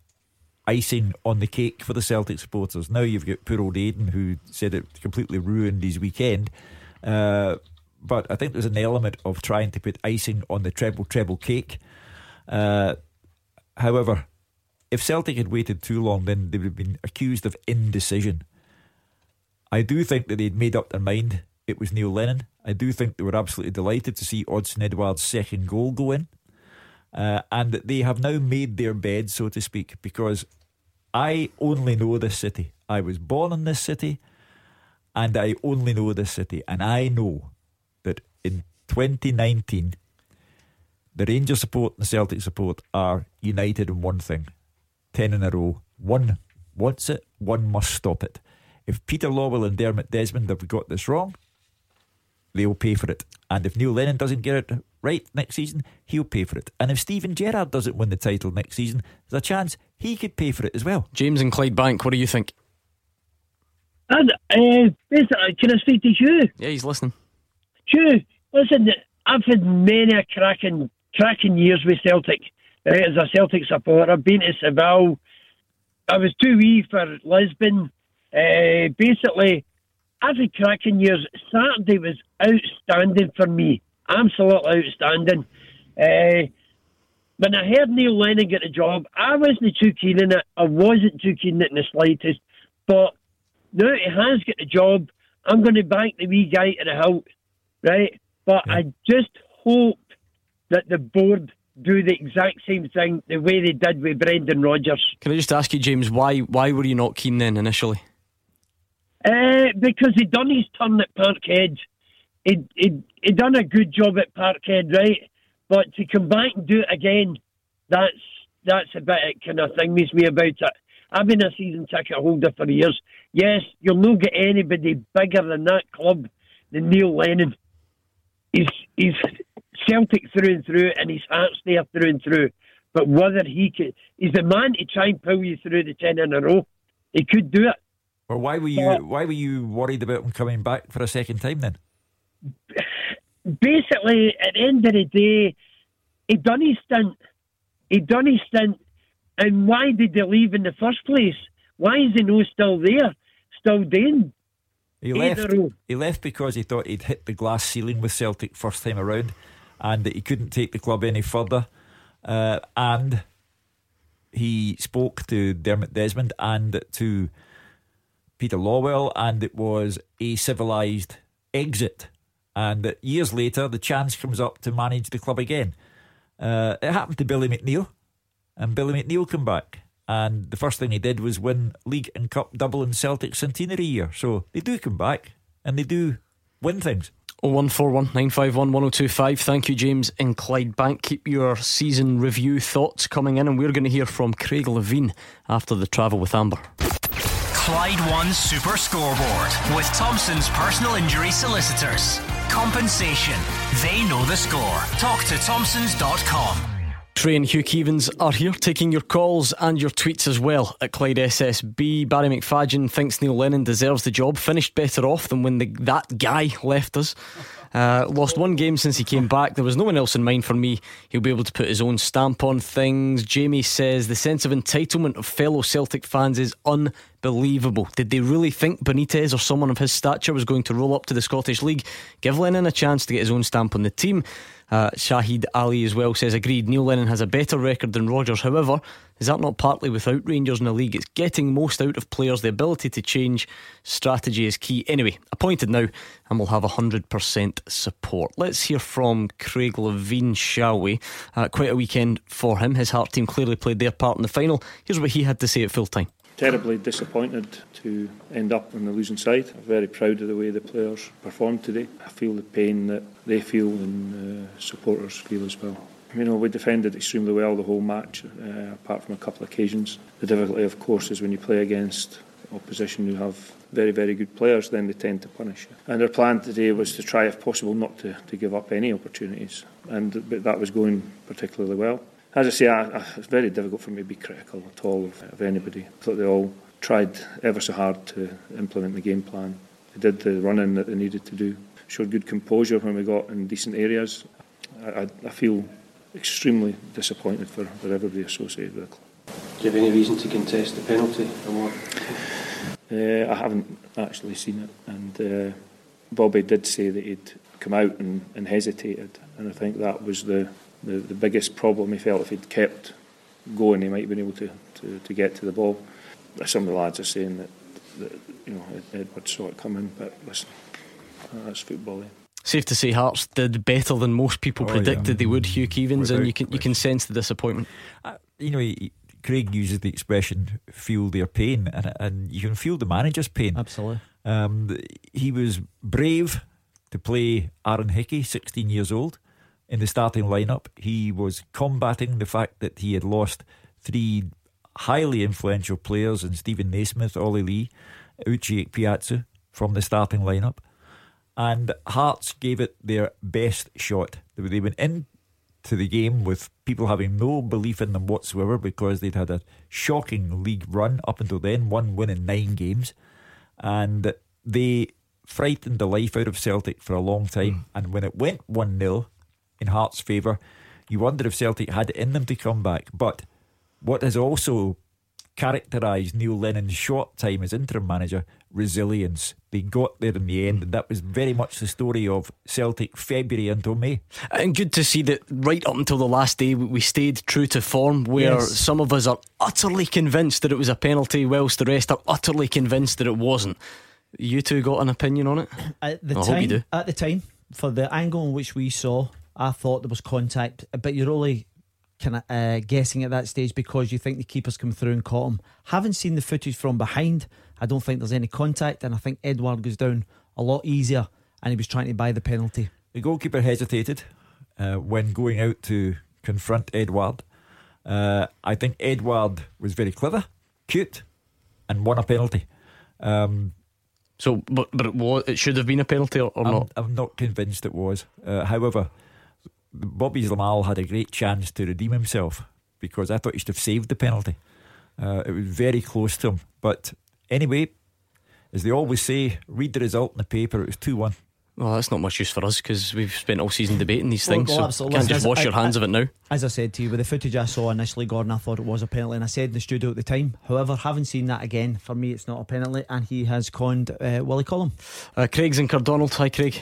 Speaker 2: icing on the cake for the Celtic supporters. Now you've got poor old Aidan who said it completely ruined his weekend. Uh, but I think there's an element of trying to put icing on the treble treble cake. Uh, however, if Celtic had waited too long, then they would have been accused of indecision. I do think that they'd made up their mind it was Neil Lennon. I do think they were absolutely delighted to see Odsonne Edouard's second goal go in. Uh, and that they have now made their bed, so to speak, because I only know this city. I was born in this city, and I only know this city. And I know that in 2019, the Rangers support and the Celtic support are united in one thing 10 in a row. One wants it, one must stop it. If Peter Lawwell and Dermot Desmond have got this wrong, they'll pay for it. And if Neil Lennon doesn't get it right next season, he'll pay for it. And if Steven Gerrard doesn't win the title next season, there's a chance he could pay for it as well.
Speaker 1: James and Clydebank, what do you think?
Speaker 12: And uh, basically, can I speak to Hugh?
Speaker 1: Yeah, he's listening.
Speaker 12: Hugh, listen, I've had many a cracking, cracking years with Celtic. Right, as a Celtic supporter, I've been to Seville. I was too wee for Lisbon. Uh, basically, every cracking years, Saturday was outstanding for me. Absolutely outstanding. Uh, when I heard Neil Lennon get the job, I wasn't too keen in it. I wasn't too keen in it in the slightest. But now he has got the job. I'm going to back the wee guy to the hilt, right? But. I just hope that the board do the exact same thing the way they did with Brendan Rodgers.
Speaker 1: Can I just ask you, James, why why were you not keen then initially?
Speaker 12: Uh, because he done his turn at Parkhead. He he he done a good job at Parkhead, right? But to come back and do it again, that's that's a bit it kind of thing me about it. I've been a season ticket holder for years. Yes, you'll not get anybody bigger than that club than Neil Lennon. He's he's Celtic through and through, and his heart's there through and through. But whether he could, he's the man to try and pull you through the ten in a row. He could do it.
Speaker 2: Well, why were you but, why were you worried about him coming back for a second time then?
Speaker 12: Basically, at the end of the day, he done his stint. He done his stint, and why did he leave in the first place? Why is he no still there, still doing?
Speaker 2: He left. He left because he thought he'd hit the glass ceiling with Celtic first time around, and that he couldn't take the club any further. Uh, and he spoke to Dermot Desmond and to Peter Lawwell, and it was a civilised exit. And years later, the chance comes up to manage the club again. Uh, it happened to Billy McNeill, and Billy McNeill came back. And the first thing he did was win League and Cup double in Celtic centenary year. So they do come back and they do win things.
Speaker 1: 0141 951 1025. Thank you, James in Clydebank. Keep your season review thoughts coming in, and we're going to hear from Craig Levein after the travel with Amber.
Speaker 7: Clyde One Super Scoreboard with Thompson's personal injury solicitors. Compensation. They know the score. Talk to Thompsons.com.
Speaker 1: Trey and Hugh Keevins are here taking your calls and your tweets as well at Clyde SSB. Barry McFadden thinks Neil Lennon deserves the job, finished better off than when the, that guy left us. Uh, lost one game since he came back. There was no one else in mind for me. He'll be able to put his own stamp on things. Jamie says the sense of entitlement of fellow Celtic fans is unbelievable. Did they really think Benitez or someone of his stature was going to roll up to the Scottish League? Give Lennon a chance to get his own stamp on the team. Uh, Shahid Ali as well says, agreed, Neil Lennon has a better record than Rodgers. However, is that not partly without Rangers in the league? It's getting most out of players. The ability to change strategy is key. Anyway, appointed now and we'll have 100% support. Let's hear from Craig Levein, shall we? Uh, quite a weekend for him. His Heart team clearly played their part in the final. Here's what he had to say at full time
Speaker 10: terribly disappointed to end up on the losing side. Very proud of the way the players performed today. I feel the pain that they feel and uh, supporters feel as well. You know, we defended extremely well the whole match, uh, apart from a couple of occasions. The difficulty, of course, is when you play against opposition who have very, very good players, then they tend to punish you. And our plan today was to try, if possible, not to, to give up any opportunities. And but that was going particularly well. as I say, I, I, it's very difficult for me to be critical at all of, of anybody. I thought they all tried ever so hard to implement the game plan. They did the running that they needed to do. Showed good composure when we got in decent areas. I, I, I feel extremely disappointed for, for everybody associated with the club.
Speaker 13: Do you have any reason to contest the penalty or
Speaker 10: Uh, I haven't actually seen it, and uh, Bobby did say that he'd come out and, and hesitated, and I think that was the, the, the biggest problem. He felt if he'd kept going, he might have been able to, to, to get to the ball. Some of the lads are saying that, that you know Edouard saw it coming, but listen, that's football.
Speaker 1: Safe to say, Hearts did better than most people
Speaker 2: Oh,
Speaker 1: predicted
Speaker 2: yeah.
Speaker 1: they would. Hugh Keevins,
Speaker 2: Without
Speaker 1: and you can you can sense the disappointment.
Speaker 2: Uh, you know, he, Craig uses the expression "feel their pain," and and you can feel the manager's pain.
Speaker 3: Absolutely.
Speaker 2: Um, he was brave to play Aaron Hickey, 16 years old, in the starting lineup. He was combating the fact that he had lost three highly influential players in Steven Naismith, Ollie Lee, Uche Ikpeazu from the starting lineup. And Hearts gave it their best shot. They went in to the game with people having no belief in them whatsoever because they'd had a shocking league run up until then, one win in nine games. And they frightened the life out of Celtic for a long time. Hmm. And when it went 1 0 in Hearts' favour, you wonder if Celtic had it in them to come back. But what has also characterised Neil Lennon's short time as interim manager resilience. They got there in the end, and that was very much the story of Celtic February until May.
Speaker 1: And good to see that right up until the last day we- we stayed true to form, where
Speaker 3: Yes.
Speaker 1: some of us are utterly convinced that it was a penalty, whilst the rest are utterly convinced that it wasn't. You two got an opinion on it? [coughs]
Speaker 3: At the
Speaker 1: I hope
Speaker 3: time,
Speaker 1: you do.
Speaker 3: at the time, for the angle in which we saw, I thought there was contact, but you're only kind of uh, guessing at that stage because you think the keeper's come through and caught him. Haven't seen the footage from behind. I don't think there's any contact, and I think Edouard goes down a lot easier, and he was trying to buy the penalty.
Speaker 2: The goalkeeper hesitated uh, when going out to confront Edouard. Uh, I think Edouard was very clever, cute, and won a penalty. Um,
Speaker 1: so, but but it was it should have been a penalty or, or
Speaker 2: I'm,
Speaker 1: not?
Speaker 2: I'm not convinced it was. Uh, however, Bobby Zlamal had a great chance to redeem himself because I thought he should have saved the penalty. Uh, it was very close to him. But anyway, as they always say, read the result in the paper. It was 2 1.
Speaker 1: Well, that's not much use for us because we've spent all season debating these things.
Speaker 3: well,
Speaker 1: so
Speaker 3: absolutely.
Speaker 1: can't just wash
Speaker 3: I-
Speaker 1: your hands
Speaker 3: I-
Speaker 1: of it now.
Speaker 3: As I said to you, with the footage I saw initially, Gordon, I thought it was a penalty, and I said in the studio at the time. However, having seen that again, for me, it's not a penalty, and he has conned uh, Willie Collum.
Speaker 1: Uh, Craig's in Cardonald. Hi, Craig.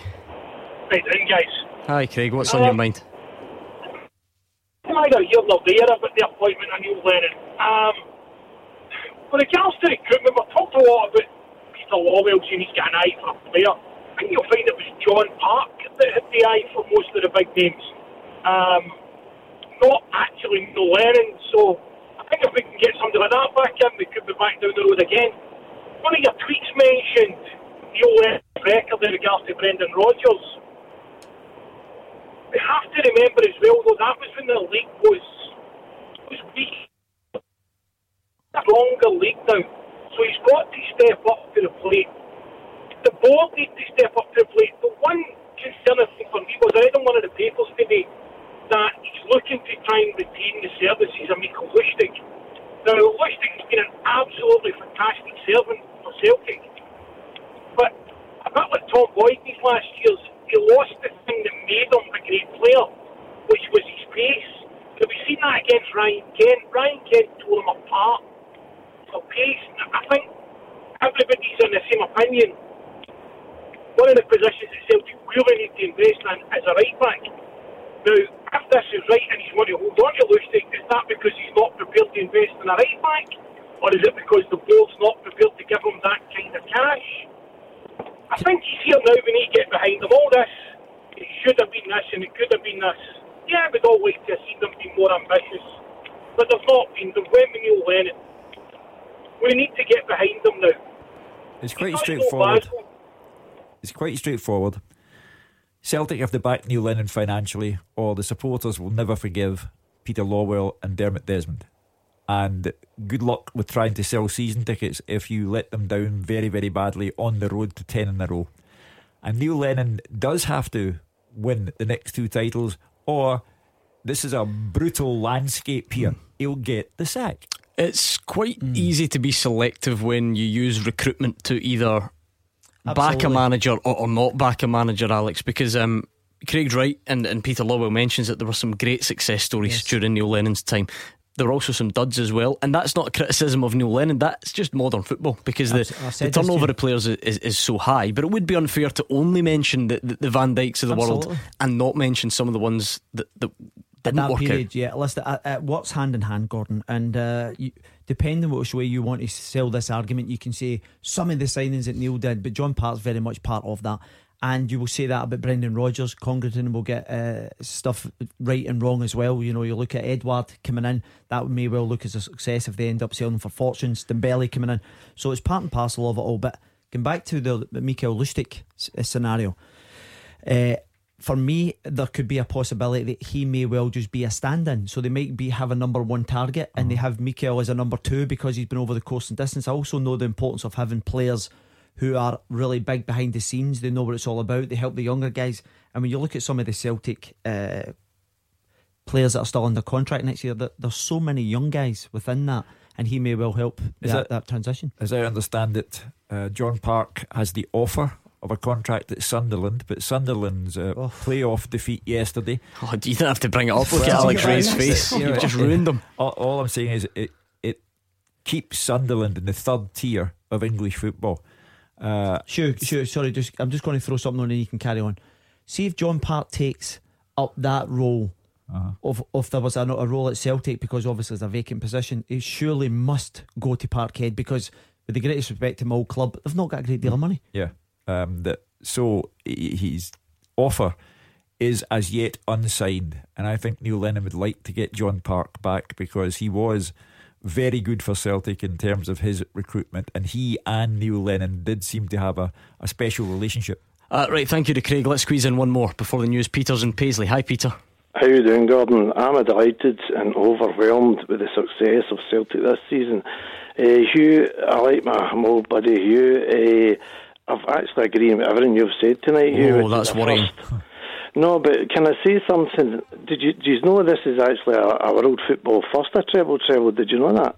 Speaker 14: Right then, guys.
Speaker 1: Hi, Craig. What's on your mind?
Speaker 14: I know you're not there about the appointment of Neil Lennon. Um, with regards to recruitment, we've talked a lot about Peter Lawwell saying he's got an eye for a player. I think you'll find it was John Park that had the eye for most of the big names. Um, not actually Lennon. So I think if we can get somebody like that back in, we could be back down the road again. One of your tweets mentioned Neil Lennon's record in regards to Brendan Rodgers we have to remember as well, though, that was when the league was was weak. Stronger league now. So he's got to step up to the plate. The board needs to step up to the plate. The one concerning thing for me was I read in one of the papers today that he's looking to try and retain the services of Michael Lustig. Now, Lustig's been an absolutely fantastic servant for Celtic. But a bit like Tom Boyd these last years, he lost the thing that made him a great player, which was his pace. So we've seen that against Ryan Kent. Ryan Kent tore him apart for pace. I think everybody's in the same opinion. One of the positions that Celtic really need to invest in is a right back. Now, if this is right and he's going to hold on to Lustig, is that because he's not prepared to invest in a right back? Or is it because the board's not prepared to give him that kind of cash? I think he's here now. We need to get behind him. All this, it should have been this and it could have been this. Yeah, we'd all like to see them be more ambitious, but they've not been. They've went Neil Lennon. We need to get behind them now.
Speaker 2: It's quite
Speaker 14: He's not no
Speaker 2: straightforward. It's quite straightforward. Celtic have to back Neil Lennon financially, or the supporters will never forgive Peter Lawwell and Dermot Desmond. And good luck with trying to sell season tickets if you let them down very, very badly on the road to 10 in a row. And Neil Lennon does have to win the next two titles, or this is a brutal landscape here. Hmm. He'll get the sack.
Speaker 1: It's quite easy to be selective when you use recruitment to either back a manager or, or not back a manager, Alex, because um, Craig's right and, and Peter Lawwell mentions that there were some great success stories during Neil Lennon's time. There were also some duds as well, and that's not a criticism of Neil Lennon. That's just modern football because the, the turnover of players is, is, is so high. But it would be unfair to only mention the, the, the Van Dijks of the world and not mention some of the ones that, that
Speaker 3: At
Speaker 1: didn't
Speaker 3: that
Speaker 1: work
Speaker 3: period,
Speaker 1: out.
Speaker 3: yeah. Listen, uh, uh, what's hand in hand, Gordon, and uh, you, depending which way you want to sell this argument, you can say some of the signings that Neil did, but John Park's very much part of that. And you will say that about Brendan Rodgers. Congreton will get uh, stuff right and wrong as well. You know, you look at Edouard coming in, that may well look as a success if they end up selling for fortunes. Dembele coming in. So it's part and parcel of it all. But going back to the, the Mikael Lustig uh, scenario, uh, for me, there could be a possibility that he may well just be a stand-in. So they might be have a number one target, and they have Mikael as a number two because he's been over the course and distance. I also know the importance of having players who are really big behind the scenes. They know what it's all about. They help the younger guys. And when you look at some of the Celtic uh, players that are still under contract next year, there, there's so many young guys within that, and he may well help that,
Speaker 2: it-
Speaker 3: that transition.
Speaker 2: As I understand it, uh, John Park has the offer of a contract at Sunderland, but Sunderland's uh, playoff defeat yesterday. [laughs]
Speaker 1: Oh, you don't have to bring it up. Look at Alex
Speaker 2: yeah, Rae's
Speaker 1: face. You've just ruined them. [laughs]
Speaker 2: All, all I'm saying is it it keeps Sunderland in the third tier of English football. Uh,
Speaker 3: Sure, sure. Sorry, just I'm just going to throw something on and you can carry on. See if John Park takes up that role
Speaker 2: Uh-huh.
Speaker 3: of if there was a, a role at Celtic because obviously it's a vacant position. He surely must go to Parkhead because, with the greatest respect to my old club, they've not got a great deal of money.
Speaker 2: Yeah. Um, that so his offer is as yet unsigned, and I think Neil Lennon would like to get John Park back because he was very good for Celtic in terms of his recruitment, and he and Neil Lennon did seem to have a, a special relationship.
Speaker 1: Uh, right, thank you to Craig. Let's squeeze in one more before the news. Peters and Paisley. Hi, Peter.
Speaker 13: How you doing, Gordon? I'm delighted and overwhelmed with the success of Celtic this season. Uh, Hugh, I like my, my old buddy Hugh. Uh, I've actually agreed with everything you've said tonight,
Speaker 1: Oh,
Speaker 13: which
Speaker 1: that's worrying.
Speaker 13: first. No, but can I say something? Did you do you know this is actually a, a world football first a treble treble? Did you know that?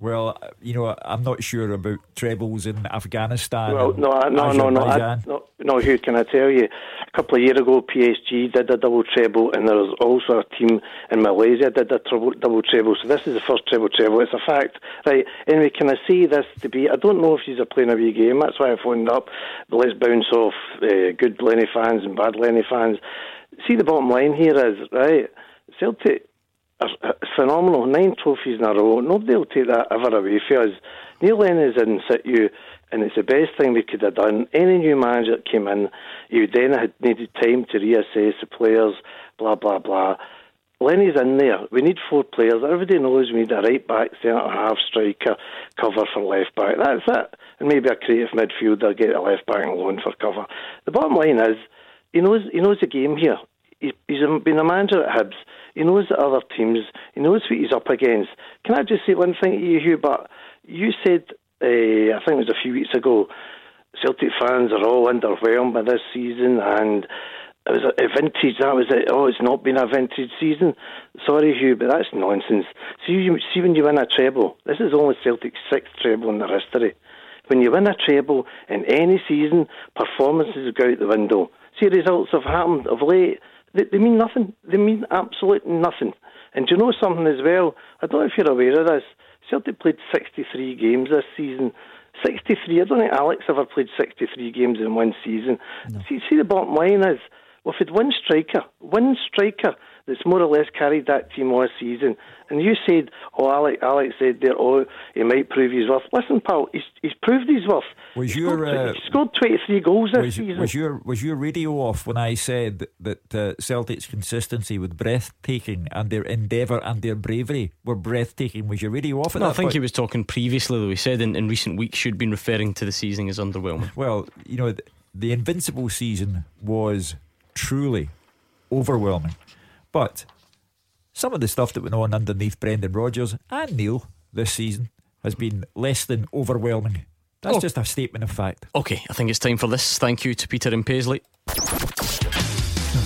Speaker 2: Well, you know, I'm not sure about trebles in Afghanistan.
Speaker 13: Well,
Speaker 2: and
Speaker 13: no, no, no, no, I, no, no, Hugh. Can I tell you? A couple of years ago, PSG did a double treble, and there was also a team in Malaysia did a double treble. So this is the first treble treble. It's a fact, right? Anyway, can I say this to be? I don't know if she's a playing a wee game. That's why I phoned up. But let's bounce off uh, good Lenny fans and bad Lenny fans. See, the bottom line here is right. Celtic are are phenomenal. Nine trophies in a row. Nobody will take that ever away from us. Neil Lennon is in situ, and it's the best thing we could have done. Any new manager that came in, you then had needed time to reassess the players, blah, blah, blah. Lenny's in there. We need four players. Everybody knows we need a right back, centre half, striker, cover for left back. That's it. And maybe a creative midfielder, get a left back and loan for cover. The bottom line is, he knows he knows the game here. He, he's been a manager at Hibs. He knows the other teams. He knows what he's up against. Can I just say one thing to you, Hugh? But you said, uh, I think it was a few weeks ago, Celtic fans are all underwhelmed by this season, and it was a, vintage. That was it. Oh, it's not been a vintage season. Sorry, Hugh, but that's nonsense. See, you, see when you win a treble. This is only Celtic's sixth treble in their history. When you win a treble in any season, performances go out the window. See, results have happened of late. They, they mean nothing. They mean absolutely nothing. And do you know something as well? I don't know if you're aware of this. Celtic played 63 games this season. 63. I don't think Alex ever played 63 games in one season. See, see, the bottom line is, well, if had one striker, one striker that's more or less carried that team all season, and you said, oh, Alex, Alex said there, oh, he might prove his worth. Listen, pal, he's, he's proved his worth.
Speaker 2: Was
Speaker 13: He
Speaker 2: your
Speaker 13: scored,
Speaker 2: uh,
Speaker 13: he scored 23 goals this
Speaker 2: was,
Speaker 13: season.
Speaker 2: was your was your radio off when I said that uh, Celtic's consistency was breathtaking and their endeavour and their bravery were breathtaking? Was your radio off at
Speaker 1: No, I think
Speaker 2: point?
Speaker 1: he was talking previously, though. He said in, in recent weeks you'd been referring to the season as underwhelming. [laughs]
Speaker 2: Well, you know, th- the Invincible season was truly overwhelming. But some of the stuff that went on underneath Brendan Rodgers and Neil this season has been less than overwhelming. That's
Speaker 1: Oh.
Speaker 2: just a statement of fact.
Speaker 1: Okay, I think it's time for this. Thank you to Peter and Paisley.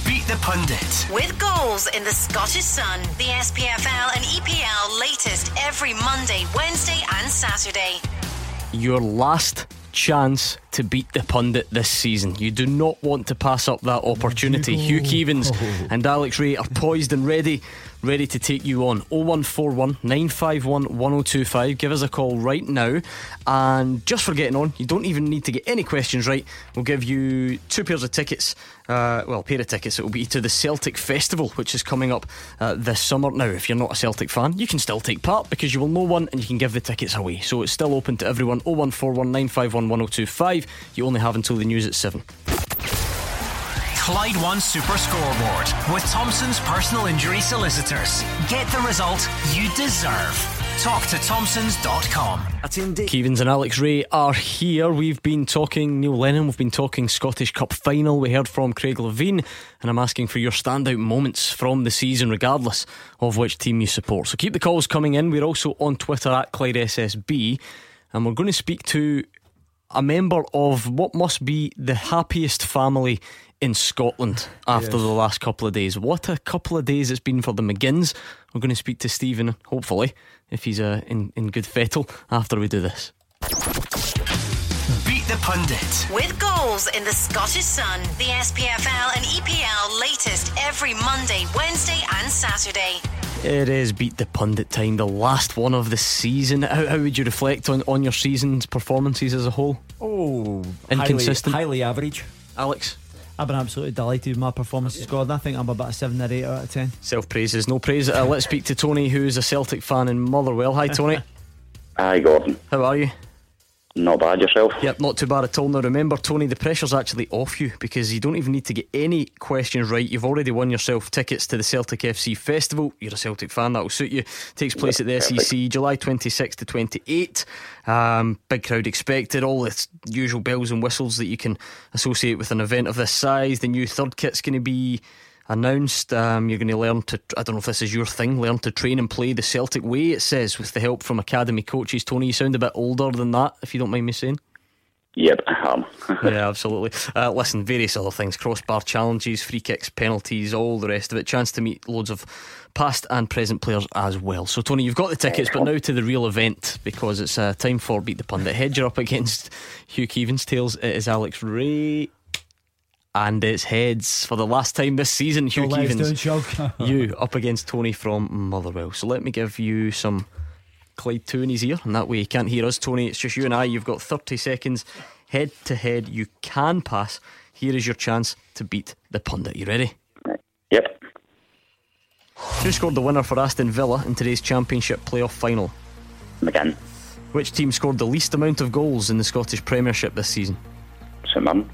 Speaker 7: Beat the Pundit.
Speaker 15: With goals in the Scottish Sun, the SPFL and EPL latest every Monday, Wednesday, and Saturday.
Speaker 1: Your last chance to beat the pundit this season. You do not want to pass up that opportunity. Hugh Keevins and Alex Rae are poised and ready, ready to take you on. 0141 951 1025. Give us a call right now. And just for getting on, you don't even need to get any questions right. We'll give you two pairs of tickets. Uh, well, pair of tickets. It will be to the Celtic Festival, which is coming up uh, this summer. Now, if you're not a Celtic fan, you can still take part because you will know one and you can give the tickets away. So it's still open to everyone. 0141 951 1025. You only have until the news at 7.
Speaker 7: Clyde One Super Scoreboard with Thompson's personal injury solicitors. Get the result you deserve. Talk to Thompsons.com.
Speaker 1: Keevins and Alex Rae are here. We've been talking Neil Lennon, we've been talking Scottish Cup final. We heard from Craig Levein, and I'm asking for your standout moments from the season, regardless of which team you support. So keep the calls coming in. We're also on Twitter at Clyde SSB, and we're going to speak to a member of what must be the happiest family in Scotland after
Speaker 2: Yes.
Speaker 1: the last couple of days. What a couple of days it's been for the McGinns. We're going to speak to Stephen, hopefully, if he's uh, in, in good fettle after we do this.
Speaker 7: Beat the Pundit.
Speaker 15: With goals in the Scottish Sun, the SPFL and EPL latest every Monday, Wednesday, and Saturday.
Speaker 1: It is Beat the Pundit time, the last one of the season. How, how would you reflect on, on your season's performances as a whole?
Speaker 2: Oh,
Speaker 1: Inconsistent.
Speaker 2: highly, highly average.
Speaker 1: Alex?
Speaker 3: I've been absolutely delighted with my performances, Gordon. I think I'm about a 7 or 8 out of 10.
Speaker 1: Self praise is no praise. Uh, let's speak to Tony, who is a Celtic fan in Motherwell. Hi, Tony. [laughs]
Speaker 16: Hi, Gordon.
Speaker 1: How are you?
Speaker 16: Not bad yourself.
Speaker 1: Yep, not too bad at all. Now, remember, Tony, the pressure's actually off you because you don't even need to get any questions right. You've already won yourself tickets to the Celtic FC Festival. You're a Celtic fan, that'll suit you. Takes place at the SEC July 26 to 28. Um, big crowd expected. All the usual bells and whistles that you can associate with an event of this size. The new third kit's going to be announced. Um, you're going to learn to, I don't know if this is your thing, learn to train and play the Celtic way, it says, with the help from academy coaches. Tony, you sound a bit older than that, if you don't mind me saying.
Speaker 16: Yep, I am. [laughs]
Speaker 1: yeah, absolutely. Uh, listen, various other things crossbar challenges, free kicks, penalties, all the rest of it. Chance to meet loads of past and present players as well. So, Tony, you've got the tickets, but now to the real event because it's uh, time for Beat the Pundit. Head you're up against Hugh Keevins, tails it is Alex Rae. And it's heads for the last time this season, Hugh
Speaker 3: Don't let us
Speaker 1: Keevins.
Speaker 3: down, Shug.
Speaker 1: you up against Tony from Motherwell. So let me give you some Clyde 2 in his ear, and that way he can't hear us. Tony, it's just you and I. You've got 30 seconds head to head. You can pass. Here is your chance to beat the pundit. You ready?
Speaker 16: Yep.
Speaker 1: Who scored the winner for Aston Villa in today's Championship playoff final?
Speaker 16: McGinn.
Speaker 1: Which team scored the least amount of goals in the Scottish Premiership this season?
Speaker 16: St Mirren.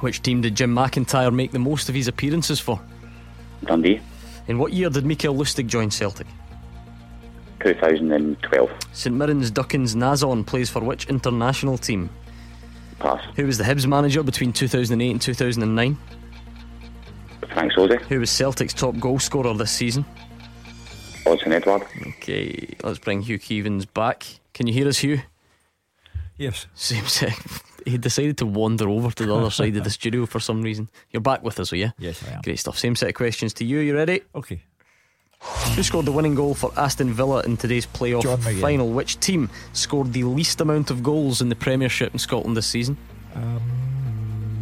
Speaker 1: Which team did Jim McIntyre make the most of his appearances for?
Speaker 16: Dundee.
Speaker 1: In what year did Mikael Lustig join Celtic?
Speaker 16: 2012.
Speaker 1: St Mirren's Duckens Nazon plays for which international team?
Speaker 16: Pass.
Speaker 1: Who was the Hibs manager between 2008 and 2009?
Speaker 16: Frank Sauzée.
Speaker 1: Who was Celtic's top goal scorer this season?
Speaker 16: Odsonne Edouard.
Speaker 1: Okay, let's bring Hugh Keevins back. Can you hear us, Hugh?
Speaker 2: Yes.
Speaker 1: Seems [laughs] like he decided to wander over to the other [laughs] side of the studio for some reason. You're back with us, are you?
Speaker 2: Yes, I am.
Speaker 1: Great stuff. Same set of questions to you. You ready?
Speaker 2: Okay.
Speaker 1: Who scored the winning goal for Aston Villa in today's playoff final? Which team scored the least amount of goals in the Premiership in Scotland this season?
Speaker 2: Um,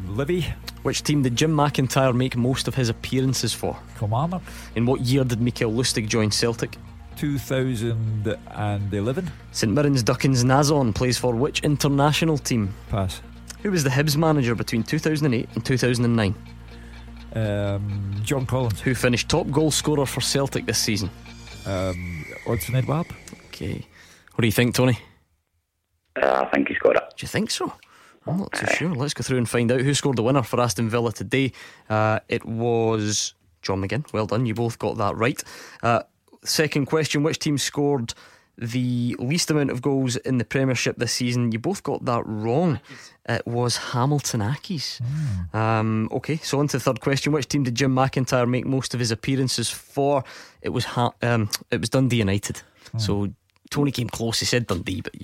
Speaker 2: Livi.
Speaker 1: Which team did Jim McIntyre make most of his appearances for?
Speaker 2: Kilmarnock.
Speaker 1: In what year did Mikael Lustig join Celtic?
Speaker 2: 2011.
Speaker 1: St Mirren's Duckens Nazon plays for which international team?
Speaker 2: Pass.
Speaker 1: Who was the Hibs manager between 2008 and 2009?
Speaker 2: Um, John Collins.
Speaker 1: Who finished top goal scorer for Celtic this season?
Speaker 2: Um, Odsonne Edouard.
Speaker 1: Okay. What do you think, Tony?
Speaker 16: Uh, I think he's got it.
Speaker 1: Do you think so? I'm not too sure. Let's go through and find out who scored the winner for Aston Villa today. Uh, it was John McGinn. Well done. You both got that right. Uh, second question Which team scored the least amount of goals in the Premiership this season? You both got that wrong. It was Hamilton Accies. Um, okay, so on to the third question. Which team did Jim McIntyre make most of his appearances for? It was ha- um, it was Dundee United. So Tony came close. He said Dundee, but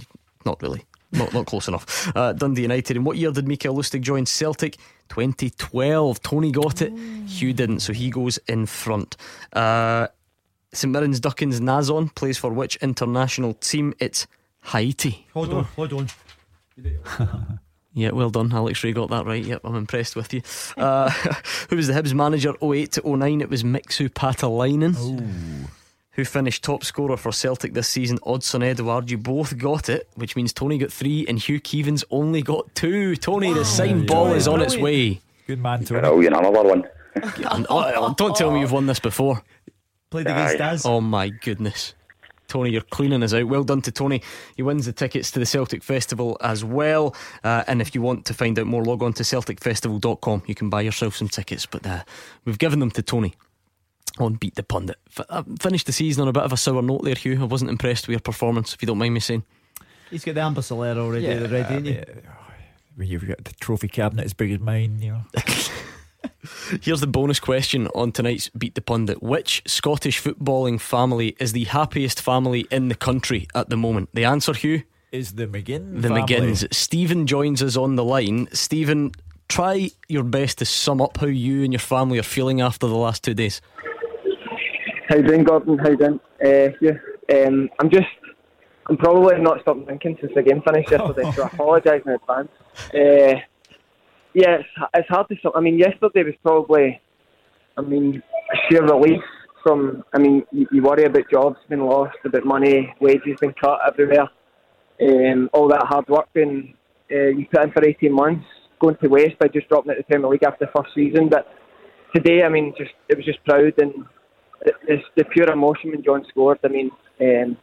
Speaker 1: not really. Not, not close enough. Uh, Dundee United. In what year did Mikael Lustig join Celtic? 2012. Tony got it, Hugh didn't, so he goes in front. Uh, St Mirren's Duckens Nazon plays for which international team? It's Haiti.
Speaker 3: Hold on, hold on. [laughs]
Speaker 1: Yeah, well done. Alex Rae got that right. Yep, I'm impressed with you. Uh, [laughs] who was the Hibs manager 08 to 09? It was Mixu Paatelainen. Who finished top scorer for Celtic this season? Odsonne Edouard. You both got it, which means Tony got three and Hugh Keevins only got two. Tony, the signed ball is on its way.
Speaker 2: Good man, Tony.
Speaker 16: Brilliant, another one. [laughs]
Speaker 1: Oh, don't tell me you've won this before.
Speaker 3: Played against us.
Speaker 1: Oh my goodness. Tony, you're cleaning us out. Well done to Tony. He wins the tickets to the Celtic Festival as well. Uh, and if you want to find out more, log on to CelticFestival.com. You can buy yourself some tickets. But uh, we've given them to Tony on Beat the Pundit. F- I finished the season on a bit of a sour note there, Hugh. I wasn't impressed with your performance, if you don't mind me saying.
Speaker 3: He's got the ambassador already
Speaker 2: Yeah,
Speaker 3: ready,
Speaker 2: I
Speaker 3: ain't you?
Speaker 2: mean, When you've got the trophy cabinet as big as mine, you know. [laughs]
Speaker 1: Here's the bonus question on tonight's Beat the Pundit. Which Scottish footballing family is the happiest family in the country at the moment? The answer, Hugh?
Speaker 2: Is the McGinn
Speaker 1: The
Speaker 2: family.
Speaker 1: McGinns. Stephen joins us on the line. Stephen, try your best to sum up how you and your family are feeling after the last two days.
Speaker 17: How you doing, Gordon? How you doing? Uh, yeah. Um, I'm just, I'm probably not stopped thinking since the game finished yesterday, so I [laughs] apologise in advance. Uh, yeah, it's, it's hard to. I mean, yesterday was probably, I mean, sheer relief from. I mean, you, you worry about jobs being lost, about money, wages being cut everywhere, um, all that hard work being uh, you put in for 18 months going to waste by just dropping of the Premier League after the first season. But today, I mean, just it was just proud and it- it's the pure emotion when John scored. I mean, um,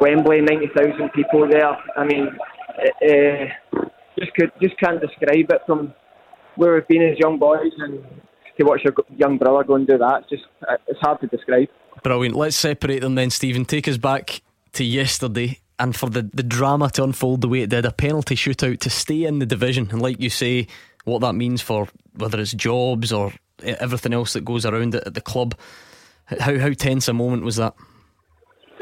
Speaker 17: Wembley, ninety thousand people there. I mean, uh, just could just can't describe it from where we've been as young boys and to watch your young brother go and do that. It's just uh, it's hard to describe.
Speaker 1: Brilliant. Let's separate them then, Stephen. Take us back to yesterday and for the, the drama to unfold the way it did. A penalty shootout to stay in the division. And like you say, what that means for whether it's jobs or e, everything else that goes around it at the club. How, how tense a moment was that?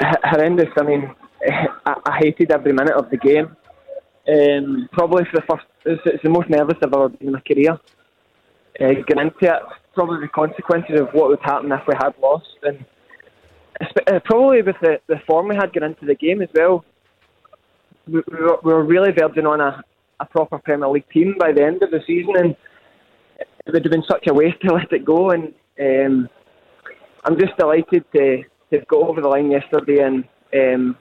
Speaker 17: H- horrendous. I mean, [laughs] I, I hated every minute of the game. Um, probably for the first, it's, it's the most nervous I've ever been in my career. Uh, getting into it, probably the consequences of what would happen if we had lost, and uh, probably with the, the form we had getting into the game as well. We, we, were, we were really verging on a, a proper Premier League team by the end of the season, and it would have been such a waste to [laughs] let it go. And um, I'm just delighted to to go over the line yesterday and um,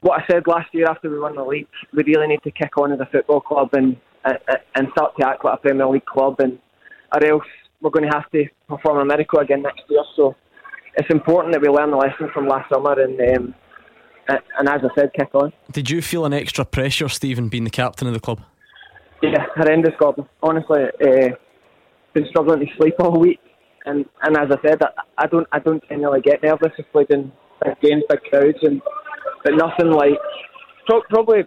Speaker 17: what I said last year after we won the league. We really need to kick on as a football club and and, start to act like a Premier League club, and or else we're going to have to perform a miracle again next year. So it's important that we learn the lesson from last summer and. Um, and as I said, kick on.
Speaker 1: Did you feel an extra pressure, Stephen, being the captain of the club?
Speaker 17: Yeah, horrendous, Gordon. Honestly, uh, been struggling to sleep all week, and and as I said, I, I don't I don't generally get nervous played in big games, big crowds, and but nothing like pro- probably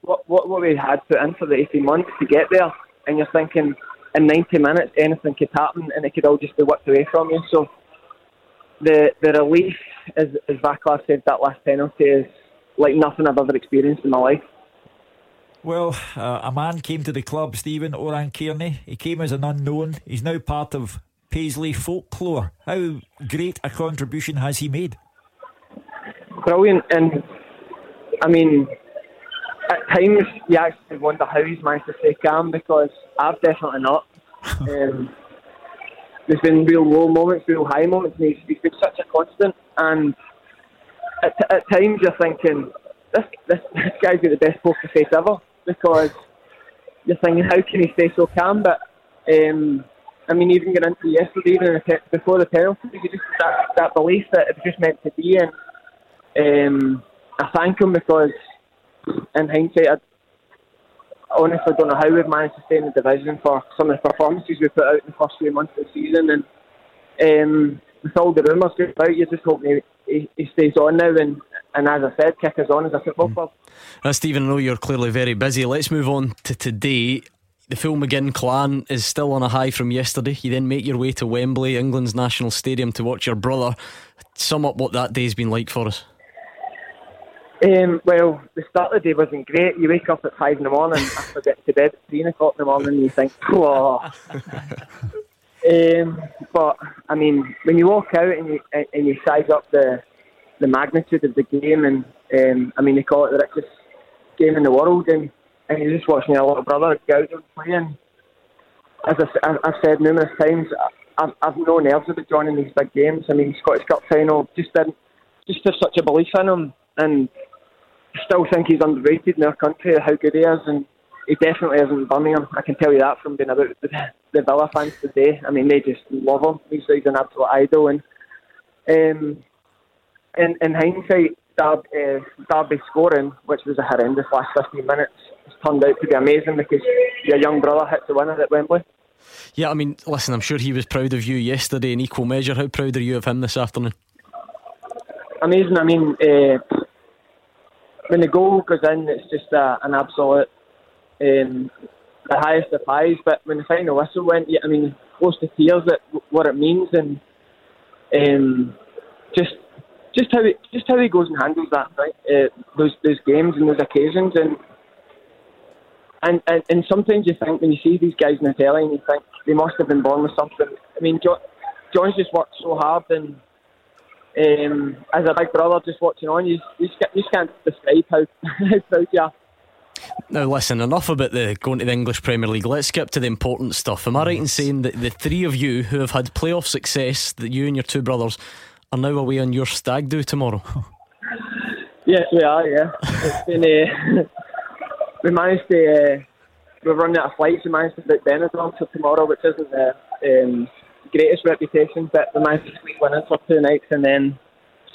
Speaker 17: what, what what we had put in for the eighteen months to get there, and you're thinking in ninety minutes anything could happen, and it could all just be whipped away from you. So the the relief, as as Vaclav said, that last penalty is like nothing I've ever experienced in my life.
Speaker 2: Well, uh, a man came to the club, Stephen Oran Kearney. He came as an unknown. He's now part of Paisley folklore. How great a contribution has he made?
Speaker 17: brilliant. And I mean, at times you actually wonder how he's managed to stay calm because I've definitely not. [laughs] um, there's been real low moments, real high moments, and he's, he's been such a constant. And at, at times you're thinking, this, this, this guy's got the best poker face ever because you're thinking, how can he stay so calm? But um, I mean, even getting into yesterday, even before the penalty, you just that, that belief that it was just meant to be. And um, I thank him because, in hindsight, I honestly don't know how we've managed to stay in the division for some of the performances we put out in the first few months of the season. And um, with all the rumours going about, you just hope he, he, he stays on now. And, and as I said, kick us on as a football club.
Speaker 1: Uh, Stephen, I know you're clearly very busy. Let's move on to today. The Phil McGinn clan is still on a high from yesterday. You then make your way to Wembley, England's national stadium, to watch your brother. Sum up what that day's been like for us.
Speaker 17: Um, well, the start of the day wasn't great. You wake up at five in the morning after getting to bed at three o'clock in the morning, and you think, "Whoa." [laughs] um, but I mean, when you walk out and you and you size up the the magnitude of the game, and um, I mean, they call it the richest game in the world, and, and you're just watching your little brother go out and play. And as I, I've said numerous times, I've, I've no nerves about joining these big games. I mean, Scottish Cup final just didn't, just have such a belief in them. and still think he's underrated in our country. How good he is, and he definitely isn't in Birmingham. I can tell you that from being about the, the Villa fans today. I mean, they just love him. He's, he's an absolute idol, and um, in, in hindsight, Derby, uh, Derby scoring, which was a horrendous last 15 minutes, has turned out to be amazing because your young brother hit the winner at Wembley.
Speaker 1: Yeah, I mean, listen, I'm sure he was proud of you yesterday in equal measure. How proud are you of him this afternoon?
Speaker 17: Amazing. I mean, uh, when the goal goes in, it's just uh, an absolute um, the highest of highs. But when the final whistle went, I mean, close to tears at what it means, and um, just just how he, just how he goes and handles that, right? Uh, those those games and those occasions, and, and and and sometimes you think when you see these guys in the telly, and you think they must have been born with something. I mean, John, John's just worked so hard, and um, as a big brother, just watching on, you you just, you can't describe how [laughs] how proud you are.
Speaker 1: Now, listen, enough about the going to the English Premier League. Let's skip to the important stuff. Am I right in saying that the three of you who have had playoff success, that you and your two brothers, are now away on your stag do tomorrow? [laughs]
Speaker 17: yes, we are, yeah. It's been, uh, [laughs] we managed to, uh, we're running out of flights, we managed to book Benidorm for tomorrow, which isn't the um, greatest reputation, but the managed to squeeze one in for two nights and then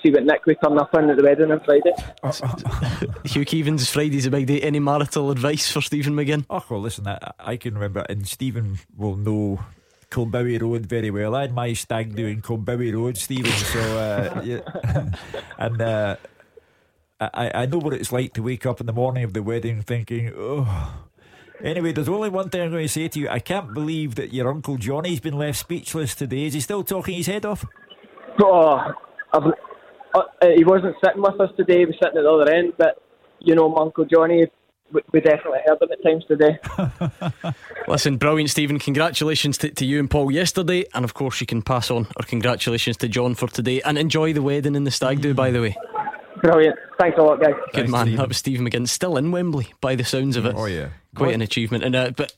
Speaker 17: see what Nick we turn up in at the wedding on Friday. [laughs]
Speaker 1: Hugh Keevins, Friday's a big day. Any marital advice for Stephen McGinn?
Speaker 2: Oh, well, listen, I, I can remember, and Stephen will know Colbowie Road very well. I had my stag doing Colbowie Road, Stephen. So, uh, [laughs] yeah. [laughs] and uh, I, I know what it's like to wake up in the morning of the wedding thinking, oh. Anyway, there's only one thing I'm going to say to you. I can't believe that your Uncle Johnny's been left speechless today. Is he still talking his head off?
Speaker 17: Oh, I've, uh, he wasn't sitting with us today. He was sitting at the other end. But, you know, my Uncle Johnny, we definitely heard him at times today. [laughs]
Speaker 1: Listen, brilliant, Stephen. Congratulations to, to, you and Paul yesterday. And of course, you can pass on our congratulations to John for today. And enjoy the wedding in the stag do, by the way.
Speaker 17: Brilliant. Thanks a lot, guys.
Speaker 1: Good Thanks, man. Stephen. That was Stephen McGinn, still in Wembley by the sounds of it.
Speaker 2: Oh, yeah.
Speaker 1: Quite what? an achievement. And uh, But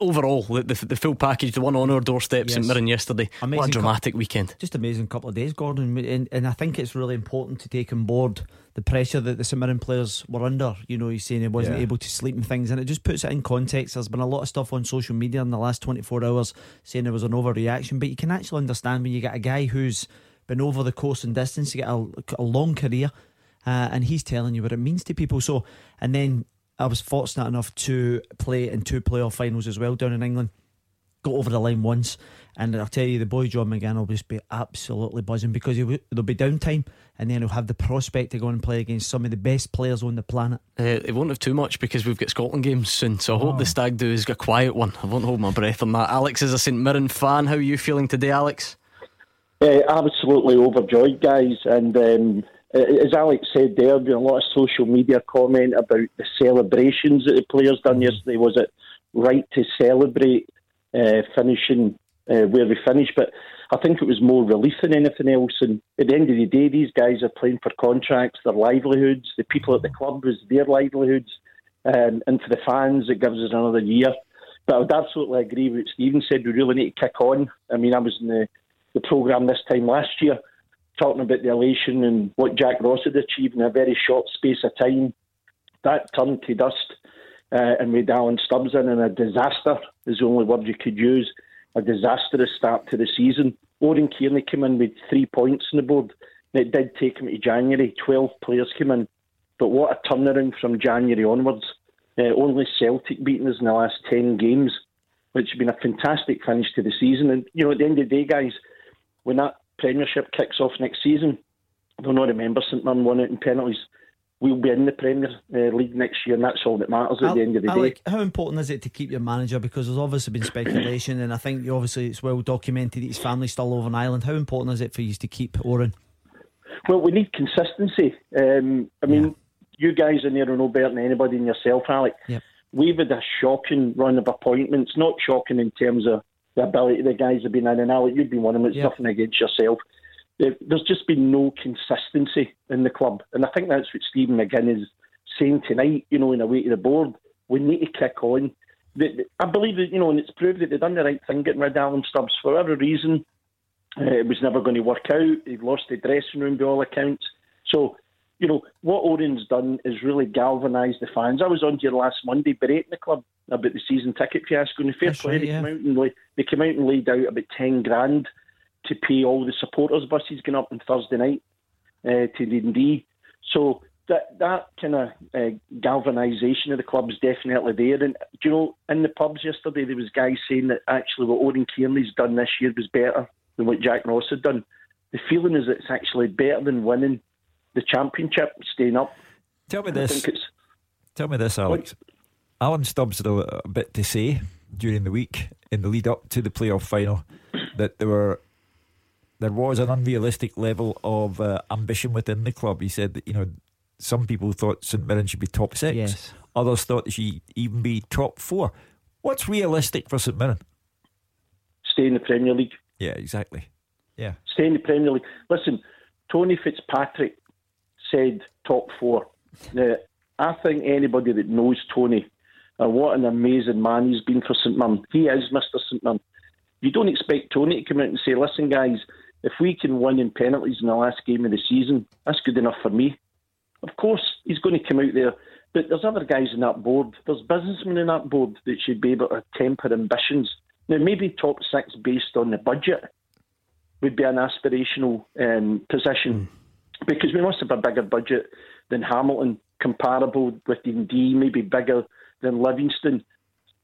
Speaker 1: overall, the, the, the, full package, the one on our doorstep, yes. St Mirren yesterday. Amazing what a dramatic weekend.
Speaker 3: Just amazing couple of days, Gordon. And, and I think it's really important to take on board the pressure that the St Mirren players were under. You know, he's saying he wasn't yeah. able to sleep and things, and it just puts it in context. There's been a lot of stuff on social media in the last 24 hours saying there was an overreaction, but you can actually understand when you get a guy who's been over the course and distance, you get a, a long career. Uh, and he's telling you what it means to people. So, and then I was fortunate enough to play in two playoff finals as well down in England. Got over the line once, and I'll tell you, the boy John McGinn will just be absolutely buzzing because w- there'll be downtime, and then he'll have the prospect to go and play against some of the best players on the planet.
Speaker 1: Uh, it won't have too much because we've got Scotland games soon, so I hope oh. the stag do is a quiet one. I won't hold my breath on that. Alex is a St Mirren fan. How are you feeling today, Alex?
Speaker 18: Uh, absolutely overjoyed, guys, and. Um, as Alex said there, have been a lot of social media comment about the celebrations that the players done mm-hmm. yesterday. Was it right to celebrate uh, finishing uh, where we finished? But I think it was more relief than anything else. And at the end of the day, these guys are playing for contracts, their livelihoods. The people at the club was their livelihoods, um, and for the fans, it gives us another year. But I would absolutely agree with what Stephen said. We really need to kick on. I mean, I was in the, the programme this time last year talking about the elation and what Jack Ross had achieved in a very short space of time. That turned to dust, uh, and with Alan Stubbs in, and a disaster is the only word you could use. A disastrous start to the season. Oran Kearney came in with three points on the board. It did take him to January. 12 players came in. But what a turnaround from January onwards. Uh, only Celtic beaten us in the last 10 games, which has been a fantastic finish to the season. And, you know, at the end of the day, guys, when that Premiership kicks off next season. Don't know, remember St Mirren won it in penalties. We'll be in the Premier uh, League next year, and that's all that matters at Al- the end of the Alec,
Speaker 3: day. How important is it to keep your manager? Because there's obviously been speculation, and I think obviously it's well documented that his family's still over in Ireland. How important is it for you to keep Oran?
Speaker 18: Well, we need consistency. Um, I mean, you guys in there are no better than anybody than yourself, Alec.
Speaker 3: Yep.
Speaker 18: We've had a shocking run of appointments. Not shocking in terms of the ability the guys have been in, and Alec, you've been one of them. It's
Speaker 3: Yep.
Speaker 18: nothing against yourself. There's just been no consistency in the club, and I think that's what Stephen McGinn is saying tonight. You know, in a way to the board, we need to kick on. I believe that you know, and it's proved that they've done the right thing getting rid of Alan Stubbs for whatever reason. Uh, it was never going to work out. They've lost the dressing room by all accounts. So, you know, what Oran's done is really galvanised the fans. I was on here last Monday berating the club about the season ticket fiasco, and the fair
Speaker 3: That's
Speaker 18: play,
Speaker 3: right,
Speaker 18: they,
Speaker 3: yeah.
Speaker 18: came out and la- they came out and laid out about 10 grand to pay all the supporters' buses going up on Thursday night uh, to Dundee. So that that kind of uh, galvanisation of the club is definitely there. And do you know, in the pubs yesterday, there was guys saying that actually what Oran Kearney's done this year was better than what Jack Ross had done. The feeling is it's actually better than winning the championship, staying up.
Speaker 2: Tell me
Speaker 18: I
Speaker 2: this.
Speaker 18: think it's
Speaker 2: Tell me this, Alex. Alan Stubbs had a, a bit to say during the week in the lead up to the playoff final that there were there was an unrealistic level of uh, ambition within the club. He said that you know some people thought St Mirren should be top six,
Speaker 3: Yes.
Speaker 2: others thought they should even be top four. What's realistic for St Mirren?
Speaker 18: stay in the Premier League.
Speaker 2: Yeah, exactly. Yeah,
Speaker 18: Stay in the Premier League. Listen, Tony Fitzpatrick said top four. Now, I think anybody that knows Tony, and what an amazing man he's been for St Mirren, he is Mr St Mirren. You don't expect Tony to come out and say, listen, guys, if we can win in penalties in the last game of the season, that's good enough for me. Of course, he's going to come out there, but there's other guys in that board. There's businessmen in that board that should be able to temper ambitions. Now, maybe top six based on the budget would be an aspirational um, position because we must have a bigger budget than Hamilton, comparable with Dundee, maybe bigger than Livingston.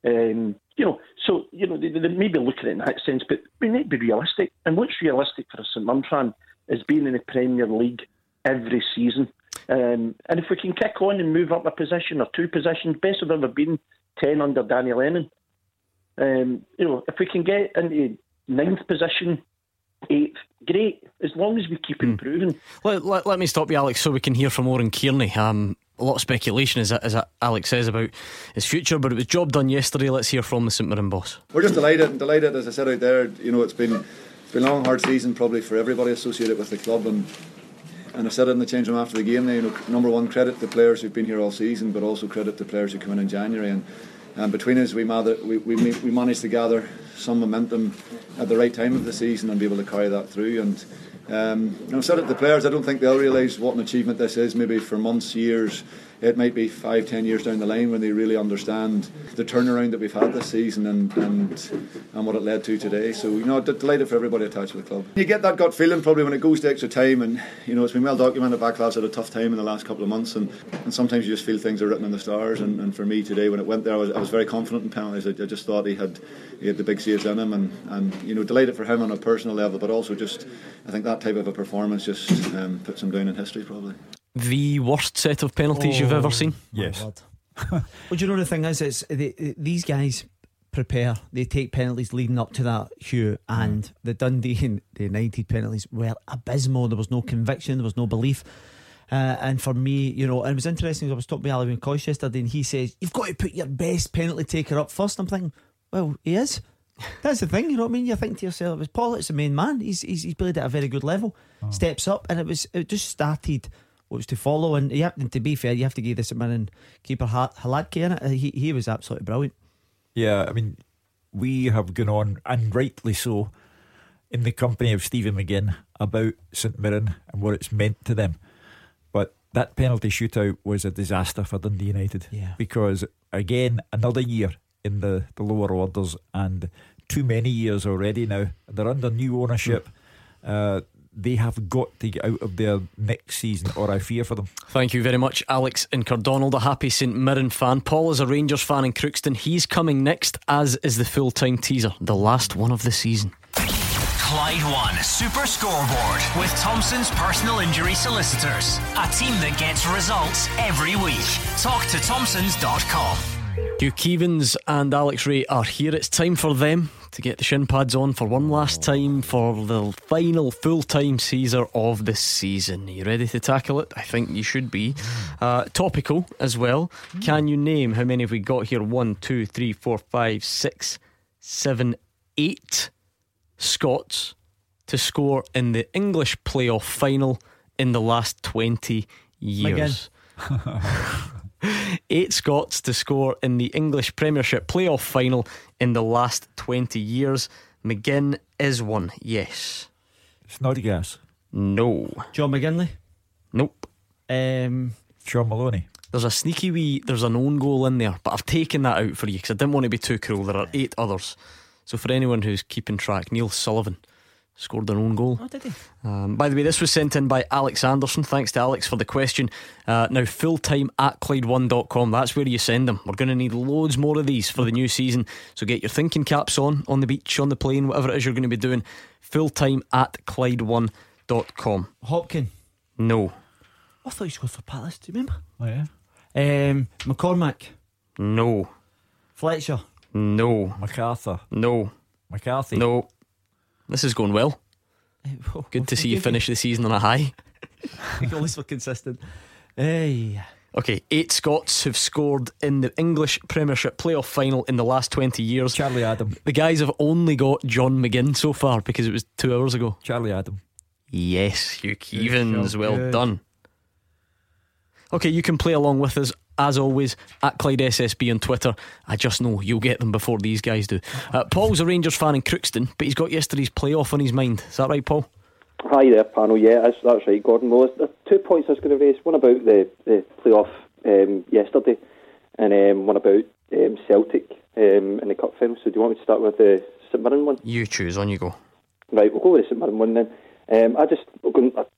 Speaker 18: Um, you know, so you know they, they may be looking at it in that sense, but we need to be realistic. And what's realistic for a St Mirren is being in the Premier League every season. Um, and if we can kick on and move up a position or two positions, best we've ever been ten under Danny Lennon. Um, you know, if we can get into the ninth position, eighth, great. As long as we keep improving.
Speaker 1: Let, let, let me stop you, Alex, so we can hear from Oran Kearney. Um, a lot of speculation, as, as Alex says, about his future, but it was job done yesterday. Let's hear from the St Mirren boss.
Speaker 19: We're just delighted, delighted as I said out there. You know, it's been it's been a long, hard season probably for everybody associated with the club, and and I said it in the change room after the game. There, you know, number one, credit to the players who've been here all season, but also credit to the players who come in in January. And, and between us, we, mather, we, we we managed to gather some momentum at the right time of the season and be able to carry that through. And um, I've said it to the players. I don't think they'll realise what an achievement this is. Maybe for months, years. It might be five, ten years down the line when they really understand the turnaround that we've had this season and and, and what it led to today. So you know, delighted for everybody attached to the club. You get that gut feeling probably when it goes to extra time, and you know it's been well documented. Vaclav had a tough time in the last couple of months, and, and sometimes you just feel things are written in the stars. And, and for me today, when it went there, I was, I was very confident in penalties. I, I just thought he had he had the big saves in him, and, and you know delighted for him on a personal level, but also just I think that type of a performance just um, puts him down in history probably.
Speaker 1: The worst set of penalties you've ever seen?
Speaker 2: Yes. [laughs]
Speaker 3: well, do you know the thing is, it's they, these guys prepare. They take penalties leading up to that, Hugh, and the Dundee and the United penalties were abysmal. There was no conviction. There was no belief. Uh, and for me, you know, and it was interesting. I was talking to Alan Coyce yesterday, and he says you've got to put your best penalty taker up first. I'm thinking, well, he is. [laughs] That's the thing, you know what I mean? You think to yourself, it's Paul, it's the main man. He's he's, he's played at a very good level. Steps up, and it was it just started what was to follow. And have, and to be fair, you have to give this man and keeper Ha- Hladky in it. He he was absolutely brilliant.
Speaker 2: Yeah, I mean, we have gone on, and rightly so, in the company of Stephen McGinn about St Mirren and what it's meant to them. But that penalty shootout was a disaster for Dundee United.
Speaker 3: Yeah.
Speaker 2: Because, again, another year in the, the lower orders and too many years already now. They're under new ownership. Uh, they have got to get out of there next season, or I fear for them.
Speaker 1: Thank you very much, Alex and Cardonald, a happy St Mirren fan. Paul is a Rangers fan in Crookston. He's coming next, as is the full time teaser, the last one of the season.
Speaker 7: Clyde One Super Scoreboard with Thompson's personal injury solicitors. A team that gets results every week. Talk to Thompsons.com.
Speaker 1: Hugh Keevins and Alex Rae are here. It's time for them to get the shin pads on for one last time for the final full time Caesar of the season. Are you ready to tackle it? I think you should be. Uh, topical as well. Can you name how many have we got here? One, two, three, four, five, six, seven, eight Scots to score in the English playoff final in the last 20 years. [laughs] Eight Scots to score in the English Premiership playoff final in the last 20 years. McGinn is one, yes.
Speaker 2: Snodgrass.
Speaker 1: No.
Speaker 3: John McGinley.
Speaker 1: Nope.
Speaker 3: Um,
Speaker 2: Shaun Maloney.
Speaker 1: There's a sneaky wee, there's an own goal in there, but I've taken that out for you because I didn't want to be too cruel. There are eight others. So for anyone who's keeping track, Neil Sullivan scored their own goal.
Speaker 3: Oh, did he?
Speaker 1: Um, by the way, this was sent in by Alex Anderson. Thanks to Alex for the question. Uh, now, full time at Clyde1.com. That's where you send them. We're going to need loads more of these for the new season. So get your thinking caps on, on the beach, on the plane, whatever it is you're going to be doing. Full time at Clyde1.com.
Speaker 3: Hopkin.
Speaker 1: No.
Speaker 3: I thought he scored for Palace. Do you remember?
Speaker 2: Oh, yeah.
Speaker 3: Um, McCormack.
Speaker 1: No.
Speaker 3: Fletcher.
Speaker 1: No.
Speaker 2: MacArthur.
Speaker 1: No.
Speaker 2: McCarthy.
Speaker 1: No. This is going well. [laughs] Oh good to see you finish the season on a high. [laughs]
Speaker 3: Least we're consistent. Hey.
Speaker 1: Okay, eight Scots have scored in the English Premiership playoff final in the last 20 years.
Speaker 2: Charlie Adam.
Speaker 1: The guys have only got John McGinn so far because it was two hours ago.
Speaker 2: Charlie Adam.
Speaker 1: Yes, Hugh
Speaker 2: job,
Speaker 1: Well
Speaker 2: good.
Speaker 1: done. Okay, you can play along with us as always at Clyde SSB on Twitter. I just know you'll get them before these guys do. Uh, Paul's a Rangers fan in Crookston, but he's got yesterday's playoff on his mind. Is that right, Paul?
Speaker 20: Hi there, panel. Yeah, that's, that's right, Gordon. Well, there's two points I was going to raise. One about the, the playoff um, yesterday, and um, one about um, Celtic um, in the cup final. So, do you want me to start with the St Mirren one?
Speaker 1: You choose. On you go.
Speaker 20: Right, we'll go with the St Mirren one then. Um, I just I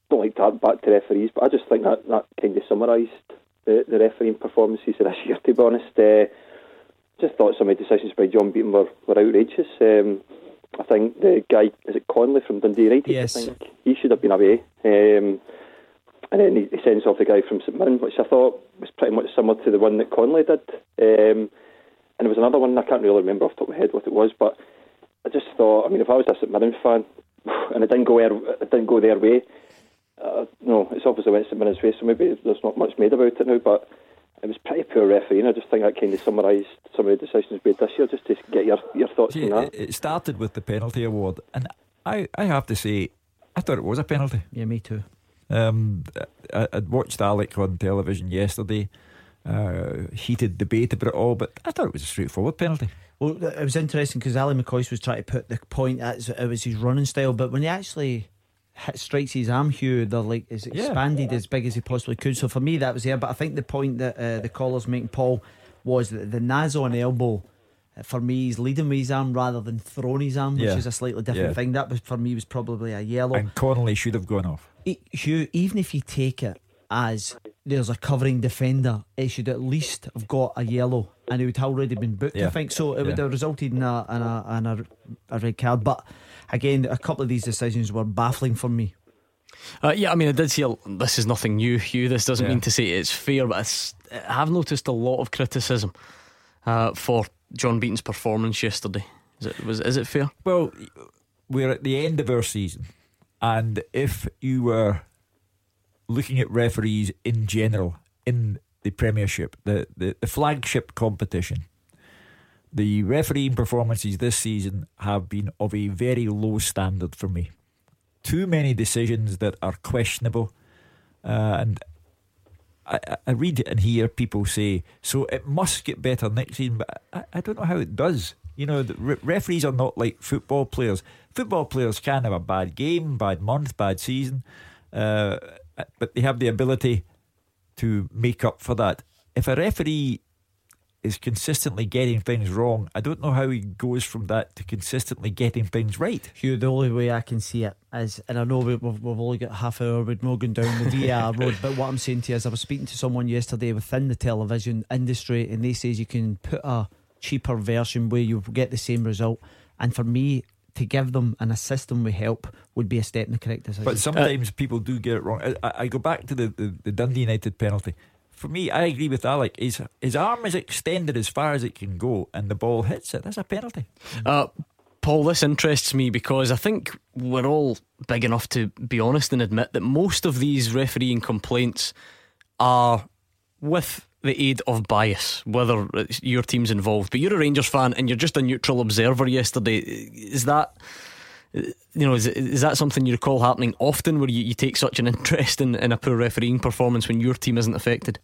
Speaker 20: don't like to add back to referees, but I just think that that kind of summarised the, the refereeing performances this year. To be honest, uh, just thought some of the decisions by John Beaton were, were outrageous. Um, I think the guy is it Connolly from Dundee United.
Speaker 3: Yes.
Speaker 20: I think he should have been away. Um, and then he, he sends off the guy from St Mirren, which I thought was pretty much similar to the one that Connolly did. Um, and there was another one I can't really remember off the top of my head what it was, but I just thought, I mean, if I was a St Mirren fan [sighs] and it didn't go their, it didn't go their way, uh, no, it's obviously went St Mirren's way, so maybe there's not much made about it now, but it was pretty poor refereeing. I just think that kind of summarised some of the decisions made this year, just to get your, your thoughts
Speaker 2: See,
Speaker 20: on that.
Speaker 2: it, it started with the penalty award, and I, I have to say, I thought it was a penalty.
Speaker 3: Yeah, me too.
Speaker 2: Um, I, I'd watched Alec on television yesterday. Uh, heated debate about it all, but I thought it was a straightforward penalty.
Speaker 3: Well, it was interesting because Ali McCoy was trying to put the point as it was his running style, but when he actually hit, strikes his arm, Hugh, they're like is
Speaker 2: Yeah.
Speaker 3: expanded as big as he possibly could. So for me, that was there. But I think the point that uh, the callers making, Paul, was that the Nazon elbow. uh, For me, he's leading with his arm rather than throwing his arm, which
Speaker 2: Yeah.
Speaker 3: is a slightly different
Speaker 2: Yeah.
Speaker 3: thing. That was for me was probably a yellow.
Speaker 2: And Connolly should have gone off.
Speaker 3: E- Hugh, even if you take it as there's a covering defender, it should at least have got a yellow, and it would have already been booked. I think so. It would have resulted in a in a, in a a red card. But again, a couple of these decisions were baffling for me.
Speaker 1: Uh, yeah, I mean, I did see a, this is nothing new, Hugh. This doesn't
Speaker 2: Yeah.
Speaker 1: mean to say it's fair, but it's, I have noticed a lot of criticism uh, for John Beaton's performance yesterday. Is it, was, is it fair?
Speaker 2: Well, we're at the end of our season, and if you were looking at referees in general in the Premiership, the, the, the flagship competition, the refereeing performances this season have been of a very low standard for me. Too many decisions that are questionable, uh, and I, I- read and hear people say, so it must get better next season, but I, I don't know how it does. You know, re- referees are not like football players. Football players can have a bad game, bad month, bad season, uh, Uh, but they have the ability to make up for that. If a referee is consistently getting things wrong, I don't know how he goes from that to consistently getting things right.
Speaker 3: Hugh, the only way I can see it is, and I know we- we've, we've only got half an hour, with Morgan down the VR [laughs] road, but what I'm saying to you is I was speaking to someone yesterday within the television industry, and they says you can put a cheaper version where you get the same result. And for me, to give them and assist them with help would be a step in the correct decision.
Speaker 2: But sometimes people do get it wrong. I, I- I go back to the, the, the Dundee United penalty. For me, I agree with Alec. His, his arm is extended as far as it can go, and the ball hits it. That's a penalty.
Speaker 1: Uh, Paul, this interests me because I think we're all big enough to be honest and admit that most of these refereeing complaints are with the aid of bias, whether your team's involved. But you're a Rangers fan and you're just a neutral observer yesterday. Is that. You know, is, is that something you recall happening often where you, you take such an interest in, in a poor refereeing performance when your team isn't affected?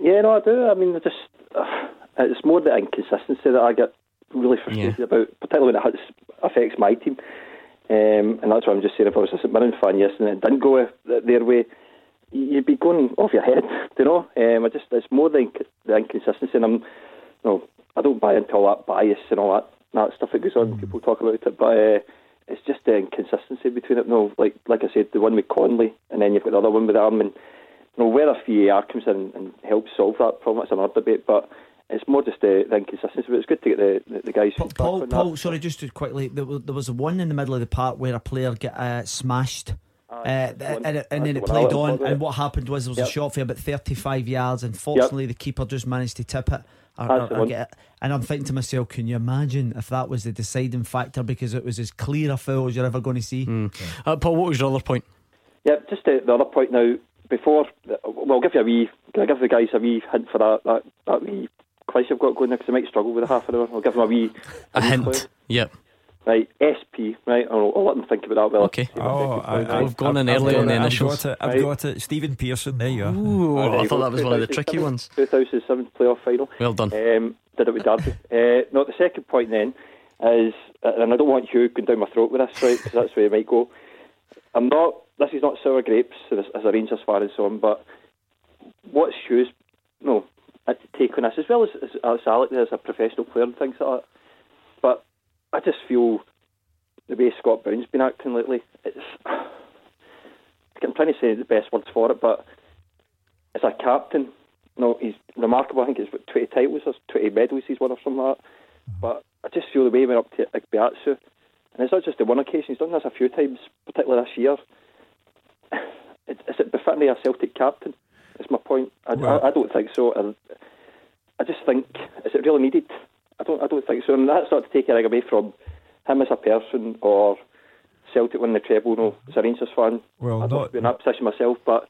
Speaker 20: Yeah, no, I do. I mean, I just uh, it's more the inconsistency that I get really frustrated yeah. about, particularly when it affects my team. Um, and that's what I'm just saying. If I was a St Mirren fan yesterday and it didn't go their way, you'd be going off your head, you know. Um, I just it's more the, the inconsistency, and I'm, you know, I don't buy into all that bias and all that that stuff that goes on. Mm. People talk about it, but uh, it's just the inconsistency between it. No, like like I said, the one with Connolly, and then you've got the other one with Arm, and you know whether VAR comes in and helps solve that problem, that's another debate. But it's more just the, the inconsistency. But it's good to get the the, the guys.
Speaker 3: Paul, Paul, sorry, just to quickly, there, there was one in the middle of the park where a player get uh, smashed. Uh, and, and, then it played on, and what happened was there was yep. a shot for about 35 yards, and fortunately, yep. the keeper just managed to tip it. Or, or, or it. And I'm thinking to myself, can you imagine if that was the deciding factor because it was as clear a foul as you're ever going to see?
Speaker 1: Mm. Uh, Paul, what was your other point?
Speaker 20: Yeah, just the, the other point now. Before, well, I'll give you a wee. Can I give the guys a wee hint for that that, that wee quiz I've got going there because I might struggle with a half an hour. I'll give them a wee
Speaker 1: a, a hint. Clue. Yep.
Speaker 20: Right, SP, right? I'll, I'll, let them think about that. Well,
Speaker 1: okay. Oh, I, have gone in early on the initials.
Speaker 2: I've got it. I've got it. Stephen Pearson. There you are.
Speaker 1: Ooh, I thought that was one of the [laughs] tricky ones.
Speaker 20: 2007 playoff final.
Speaker 1: Well done.
Speaker 20: Um, did it with Derby. [laughs] uh, no, the second point then is, and I don't want you going down my throat with this, right? Because that's where it might go. I'm not. This is not sour grapes as, as a Rangers fan and so on. But what's Hugh's no take on this as well as as, as Alec as a professional player and things like that. But I just feel the way Scott Brown's been acting lately. It's I'm trying to say the best words for it, but as a captain, no, he's remarkable. I think it's what, 20 titles or 20 medals he's won or something like that. But I just feel the way he went up to Ikpeazu, and it's not just the one occasion, he's done this a few times, particularly this year. Is it befitting a Celtic captain? That's my point. I, well, I, I, don't think so. I, I just think, is it really needed? I don't, I don't think so. And that's not to take anything away from him as a person or Celtic winning the treble. No, as a Rangers fan,
Speaker 2: well,
Speaker 20: I'd
Speaker 2: not
Speaker 20: be in that position myself, but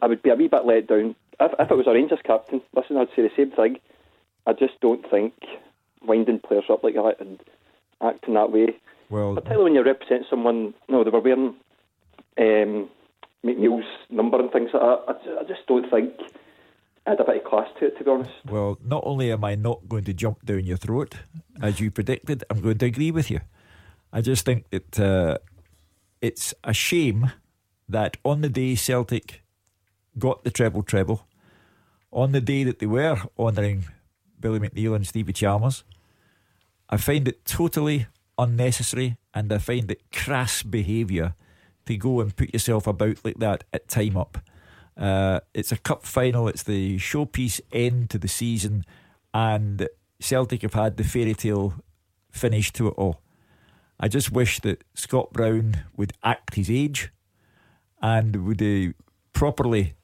Speaker 20: I would be a wee bit let down if, if it was a Rangers captain. Listen, I'd say the same thing. I just don't think winding players up like that and acting that way.
Speaker 2: Well,
Speaker 20: particularly when you represent someone. No, they were wearing um, McNeill's number and things like that. I, I just don't think had a bit of class to it, to be honest.
Speaker 2: Well, not only am I not going to jump down your throat, as you predicted, I'm going to agree with you. I just think that uh, it's a shame that on the day Celtic got the treble treble, on the day that they were honouring Billy McNeill and Stevie Chalmers, I find it totally unnecessary and I find it crass behaviour to go and put yourself about like that at time up. Uh, it's a cup final. It's the showpiece end to the season, and Celtic have had the fairy tale finish to it all. I just wish that Scott Brown would act his age and would uh, properly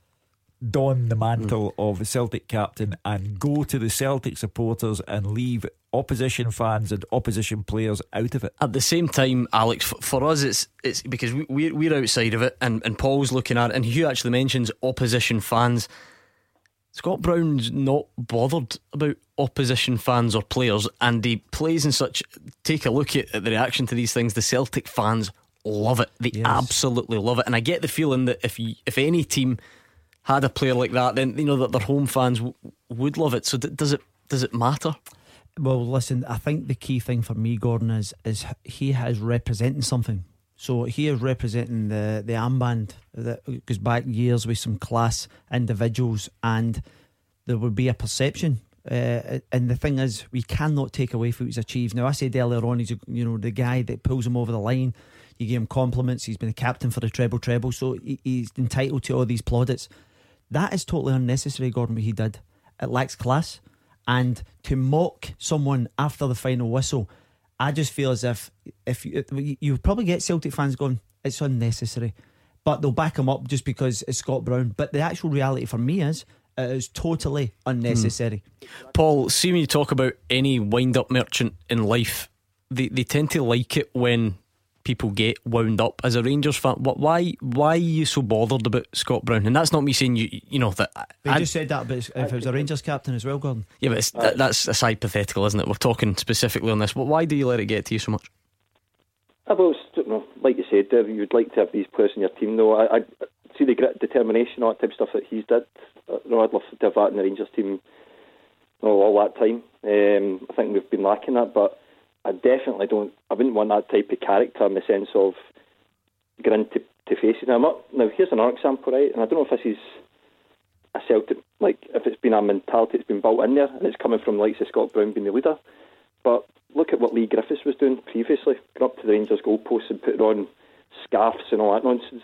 Speaker 2: don the mantle mm. of the Celtic captain and go to the Celtic supporters and leave opposition fans and opposition players out of it.
Speaker 1: At the same time, Alex, for us, it's it's because we're we're outside of it, and, and Paul's looking at it, and Hugh actually mentions opposition fans. Scott Brown's not bothered about opposition fans or players, and he plays in such. Take a look at, at the reaction to these things. The Celtic fans love it; they yes. absolutely love it, and I get the feeling that if you, if any team had a player like that, then you know that their home fans w- would love it. So d- does it does it matter?
Speaker 3: Well, listen, I think the key thing for me, Gordon, is is he is representing something. So he is representing the the armband that goes back years with some class individuals, and there would be a perception. Uh, and the thing is, we cannot take away what he's achieved. Now, I said earlier on, he's a, you know the guy that pulls him over the line. You give him compliments. He's been a captain for the treble treble, so he, he's entitled to all these plaudits. That is totally unnecessary, Gordon. What he did, it lacks class and to mock someone after the final whistle, I just feel as if if you, you probably get Celtic fans going, it's unnecessary, but they'll back him up just because it's Scott Brown. But the actual reality for me is it is totally unnecessary.
Speaker 1: Hmm. Paul, see when you talk about any wind up merchant in life they, they tend to like it when people get wound up. As a Rangers fan, wh- why why are you so bothered about Scott Brown? And that's not me saying you you know that.
Speaker 3: They
Speaker 1: I-
Speaker 3: just said that, but if it was a Rangers captain as well, Gordon.
Speaker 1: yeah, but it's, that, that's that's hypothetical, isn't it? We're talking specifically on this. But why do you let it get to you so much?
Speaker 20: I well, you know, like you said, Dev, you'd like to have these players in your team, though. I, I see the grit, determination, all that type of stuff that he's did. Uh, You know, I'd love to have that in the Rangers team you know, all that time. Um, I think we've been lacking that, but I definitely don't. I wouldn't want that type of character in the sense of grin to, to faces. Now, not, now, here's another example, right? And I don't know if this is a Celtic, like if it's been a mentality that's been built in there, and it's coming from likes of Scott Brown being the leader. But look at what Leigh Griffiths was doing previously, going up to the Rangers goalposts and putting on scarves and all that nonsense.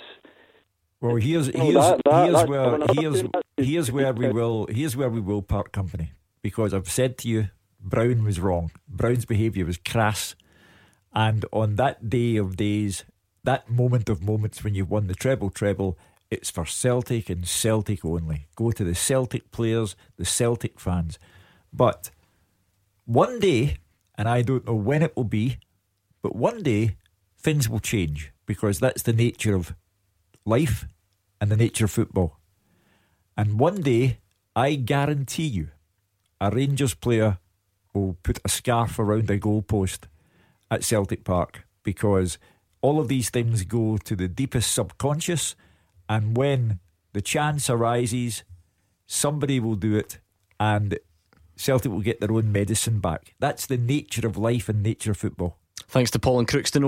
Speaker 2: Well, here's here's
Speaker 20: that- that-
Speaker 2: here's where here's here's where we will here's where we will part company because I've said to you, Brown was wrong. Brown's behaviour was crass, and on that day of days, that moment of moments when you've won the treble treble, it's for Celtic and Celtic only. Go to the Celtic players, the Celtic fans, but one day, and I don't know when it will be, but one day things will change because that's the nature of life and the nature of football. And one day, I guarantee you, a Rangers player will put a scarf around a goalpost at Celtic Park because all of these things go to the deepest subconscious. And when the chance arises, somebody will do it and Celtic will get their own medicine back. That's the nature of life and nature of football.
Speaker 1: Thanks to Paul and Crookston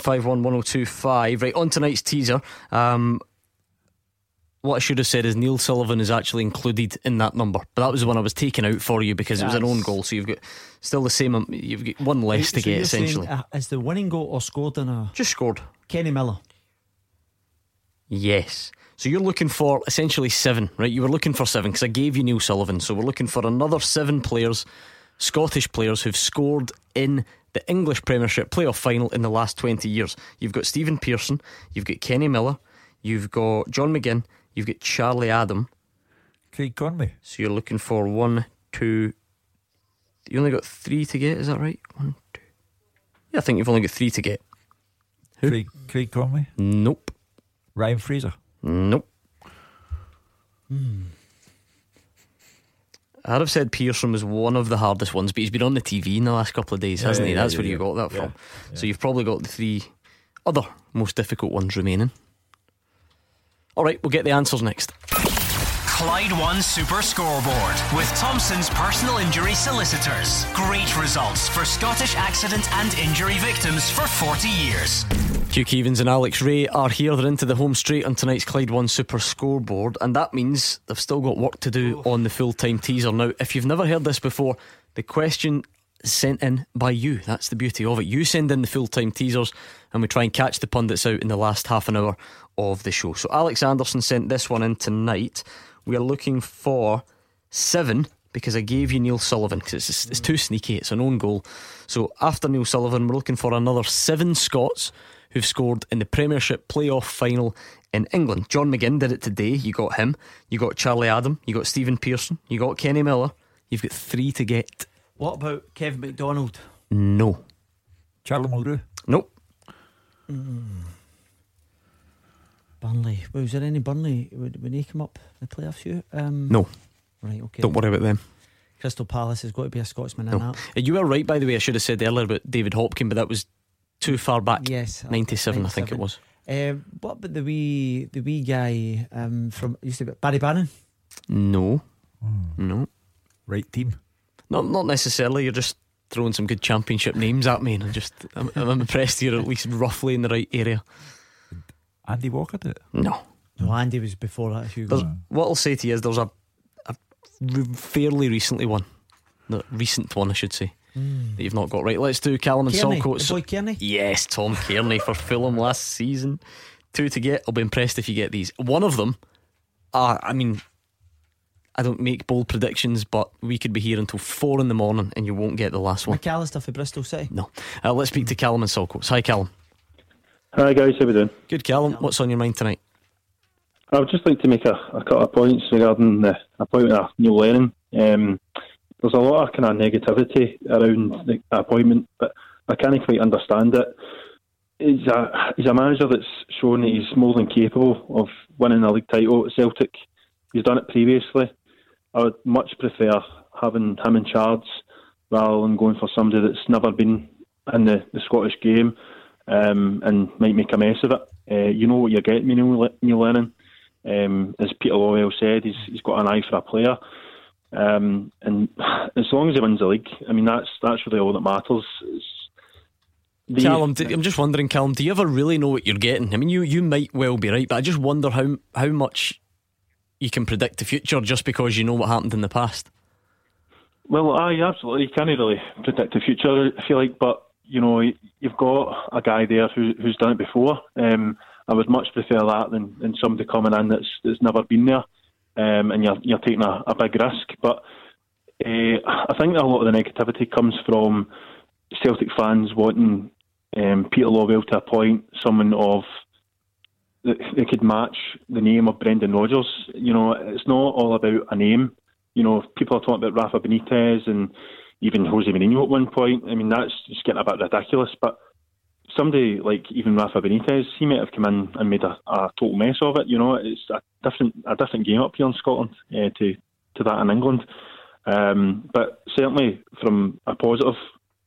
Speaker 1: 01419511025. Right, on tonight's teaser, um, what I should have said is Neil Sullivan is actually included in that number, but that was the one I was taking out for you because it was an own goal. So you've got still the same. um, You've got one less to
Speaker 3: So
Speaker 1: get
Speaker 3: you're saying,
Speaker 1: essentially.
Speaker 3: uh, is the winning goal or scored in a
Speaker 1: just scored?
Speaker 3: Kenny Miller.
Speaker 1: Yes. So you're looking for essentially seven, right? You were looking for seven because I gave you Neil Sullivan. So we're looking for another seven players, Scottish players who've scored in the English Premiership playoff final in the last 20 years. You've got Stephen Pearson, you've got Kenny Miller, you've got John McGinn, you've got Charlie Adam.
Speaker 2: Craig Conway.
Speaker 1: So you're looking for one, two. You only got three to get, is that right? One, two. Yeah, I think you've only got three to get. Who?
Speaker 2: Craig, Craig Conway?
Speaker 1: Nope.
Speaker 2: Ryan Fraser?
Speaker 1: Nope. Hmm. I'd have said Pearson was one of the hardest ones, but he's been on the TV in the last couple of days,
Speaker 2: Yeah,
Speaker 1: hasn't he?
Speaker 2: yeah,
Speaker 1: That's
Speaker 2: yeah,
Speaker 1: where you got that from. So you've probably got the three other most difficult ones remaining. All right, we'll get the answers next.
Speaker 7: Clyde One Super Scoreboard with Thompson's personal injury solicitors. Great results for Scottish accident and injury victims for 40 years.
Speaker 1: Hugh Keevins and Alex Rae are here. They're into the home straight on tonight's Clyde One Super Scoreboard, and that means they've still got work to do on the full time teaser. Now, if you've never heard this before, the question sent in by you. That's the beauty of it. You send in the full time teasers, and we try and catch the pundits out in the last half an hour of the show. So, Alex Anderson sent this one in tonight. We are looking for seven because I gave you Neil Sullivan because it's, it's too sneaky. It's an own goal. So after Neil Sullivan, we're looking for another seven Scots who've scored in the Premiership playoff final in England. John McGinn did it today. You got him. You got Charlie Adam. You got Stephen Pearson. You got Kenny Miller. You've got three to get.
Speaker 3: What about Kevin McDonald?
Speaker 1: No.
Speaker 2: Charlie Mulgrew?
Speaker 1: Nope. Hmm.
Speaker 3: Burnley. Well, was there any Burnley when when he come up in the playoffs? You? Um,
Speaker 1: No.
Speaker 3: Right. Okay.
Speaker 1: Don't worry about them.
Speaker 3: Crystal Palace has got to be a Scotsman in that.
Speaker 1: Uh, You were right, by the way. I should have said earlier about David Hopkin, but that was too far back.
Speaker 3: Yes,
Speaker 1: 97, I think it was.
Speaker 3: Um, what about the wee the wee guy um, from used to be Barry Bannan?
Speaker 1: No.
Speaker 2: Hmm.
Speaker 1: No.
Speaker 2: Right team.
Speaker 1: Not not necessarily. You're just throwing some good championship names at me, and I'm just I'm, I'm impressed you're at least roughly in the right area.
Speaker 2: Andy Walker did it?
Speaker 1: No.
Speaker 3: No, Andy was before that. Hugo.
Speaker 1: There's, what I'll say to you is there's a, a re- fairly recently one, the recent one I should say,
Speaker 3: Hmm.
Speaker 1: that you've not got right. Let's do Callum and
Speaker 3: Kearney,
Speaker 1: Saltcoats.
Speaker 3: the boy Cairney?
Speaker 1: Yes, Tom Cairney for Fulham last season. Two to get. I'll be impressed if you get these. One of them, uh, I mean, I don't make bold predictions, but we could be here until four in the morning and you won't get the last one.
Speaker 3: McAllister for Bristol City.
Speaker 1: No. Uh, let's speak to Callum and Saltcoats. Hi, Callum.
Speaker 8: Hi guys, how we doing?
Speaker 1: Good, Callum. What's on your mind tonight?
Speaker 8: I would just like to make a, a couple of points regarding the appointment of Neil Lennon. Um, there's a lot of kind of negativity around the appointment, but
Speaker 21: I can't quite understand it. He's a he's a manager that's shown that he's more than capable of winning a league title at Celtic. He's done it previously. I would much prefer having him in charge rather than going for somebody that's never been in the, the Scottish game um, and might make a mess of it. Uh, you know what you're getting, Neil, Neil Lennon. Um, as Peter Lawwell said, he's, he's got an eye for a player. Um, and [sighs] as long as he wins the league, I mean, that's that's really all that matters.
Speaker 1: The, Callum, I'm just wondering, Callum, do you ever really know what you're getting? I mean, you, you might well be right, but I just wonder how how much you can predict the future just because you know what happened in the past.
Speaker 21: Well, I absolutely you can't really predict the future. I feel like, but you know, you've got a guy there who, who's done it before. Um, I would much prefer that than, than somebody coming in that's that's never been there, um, and you're you're taking a, a big risk. But uh, I think a lot of the negativity comes from Celtic fans wanting um, Peter Lawwell to appoint someone of that they could match the name of Brendan Rodgers. You know, it's not all about a name. You know, people are talking about Rafa Benitez and even Jose Mourinho at one point. I mean, that's just getting a bit ridiculous. But somebody like even Rafa Benitez, he might have come in and made a, a total mess of it. You know, it's a different a different game up here in Scotland uh, to to that in England. Um, but certainly from a positive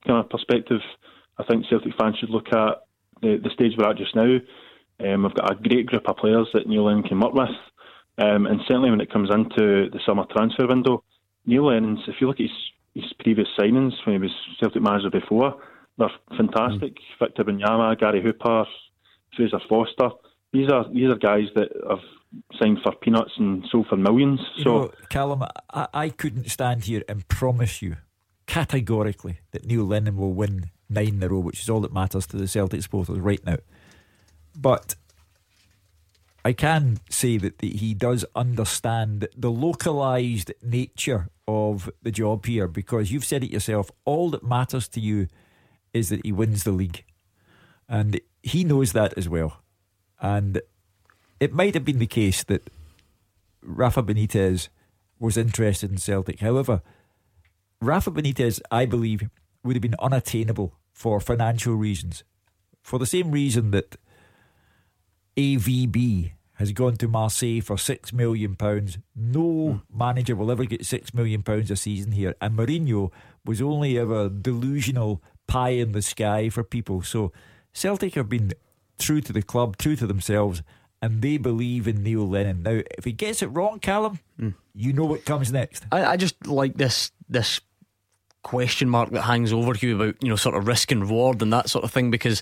Speaker 21: kind of perspective, I think Celtic fans should look at the, the stage we're at just now. Um, we've got a great group of players that Neil Lennon can work with, um, and certainly when it comes into the summer transfer window, Neil Lennon's. If you look at his his previous signings when he was Celtic manager before. They're fantastic. Mm. Victor Wanyama, Gary Hooper, Fraser Forster. These are these are guys that have signed for peanuts and sold for millions.
Speaker 2: You
Speaker 21: so,
Speaker 2: know, Callum, I, I couldn't stand here and promise you categorically that Neil Lennon will win nine in a row, which is all that matters to the Celtic supporters right now. But I can say that he does understand the localised nature of the job here because you've said it yourself. All that matters to you is that he wins the league. And he knows that as well. And it might have been the case that Rafa Benitez was interested in Celtic. However, Rafa Benitez, I believe, would have been unattainable for financial reasons. For the same reason that AVB has gone to Marseille for six million pounds. No mm. manager will ever get six million pounds a season here. And Mourinho was only ever delusional pie in the sky for people. So Celtic have been true to the club, true to themselves, and they believe in Neil Lennon. Now, if he gets it wrong, Callum, mm. you know what comes next.
Speaker 1: I, I just like this this question mark that hangs over you about you know sort of risk and reward and that sort of thing because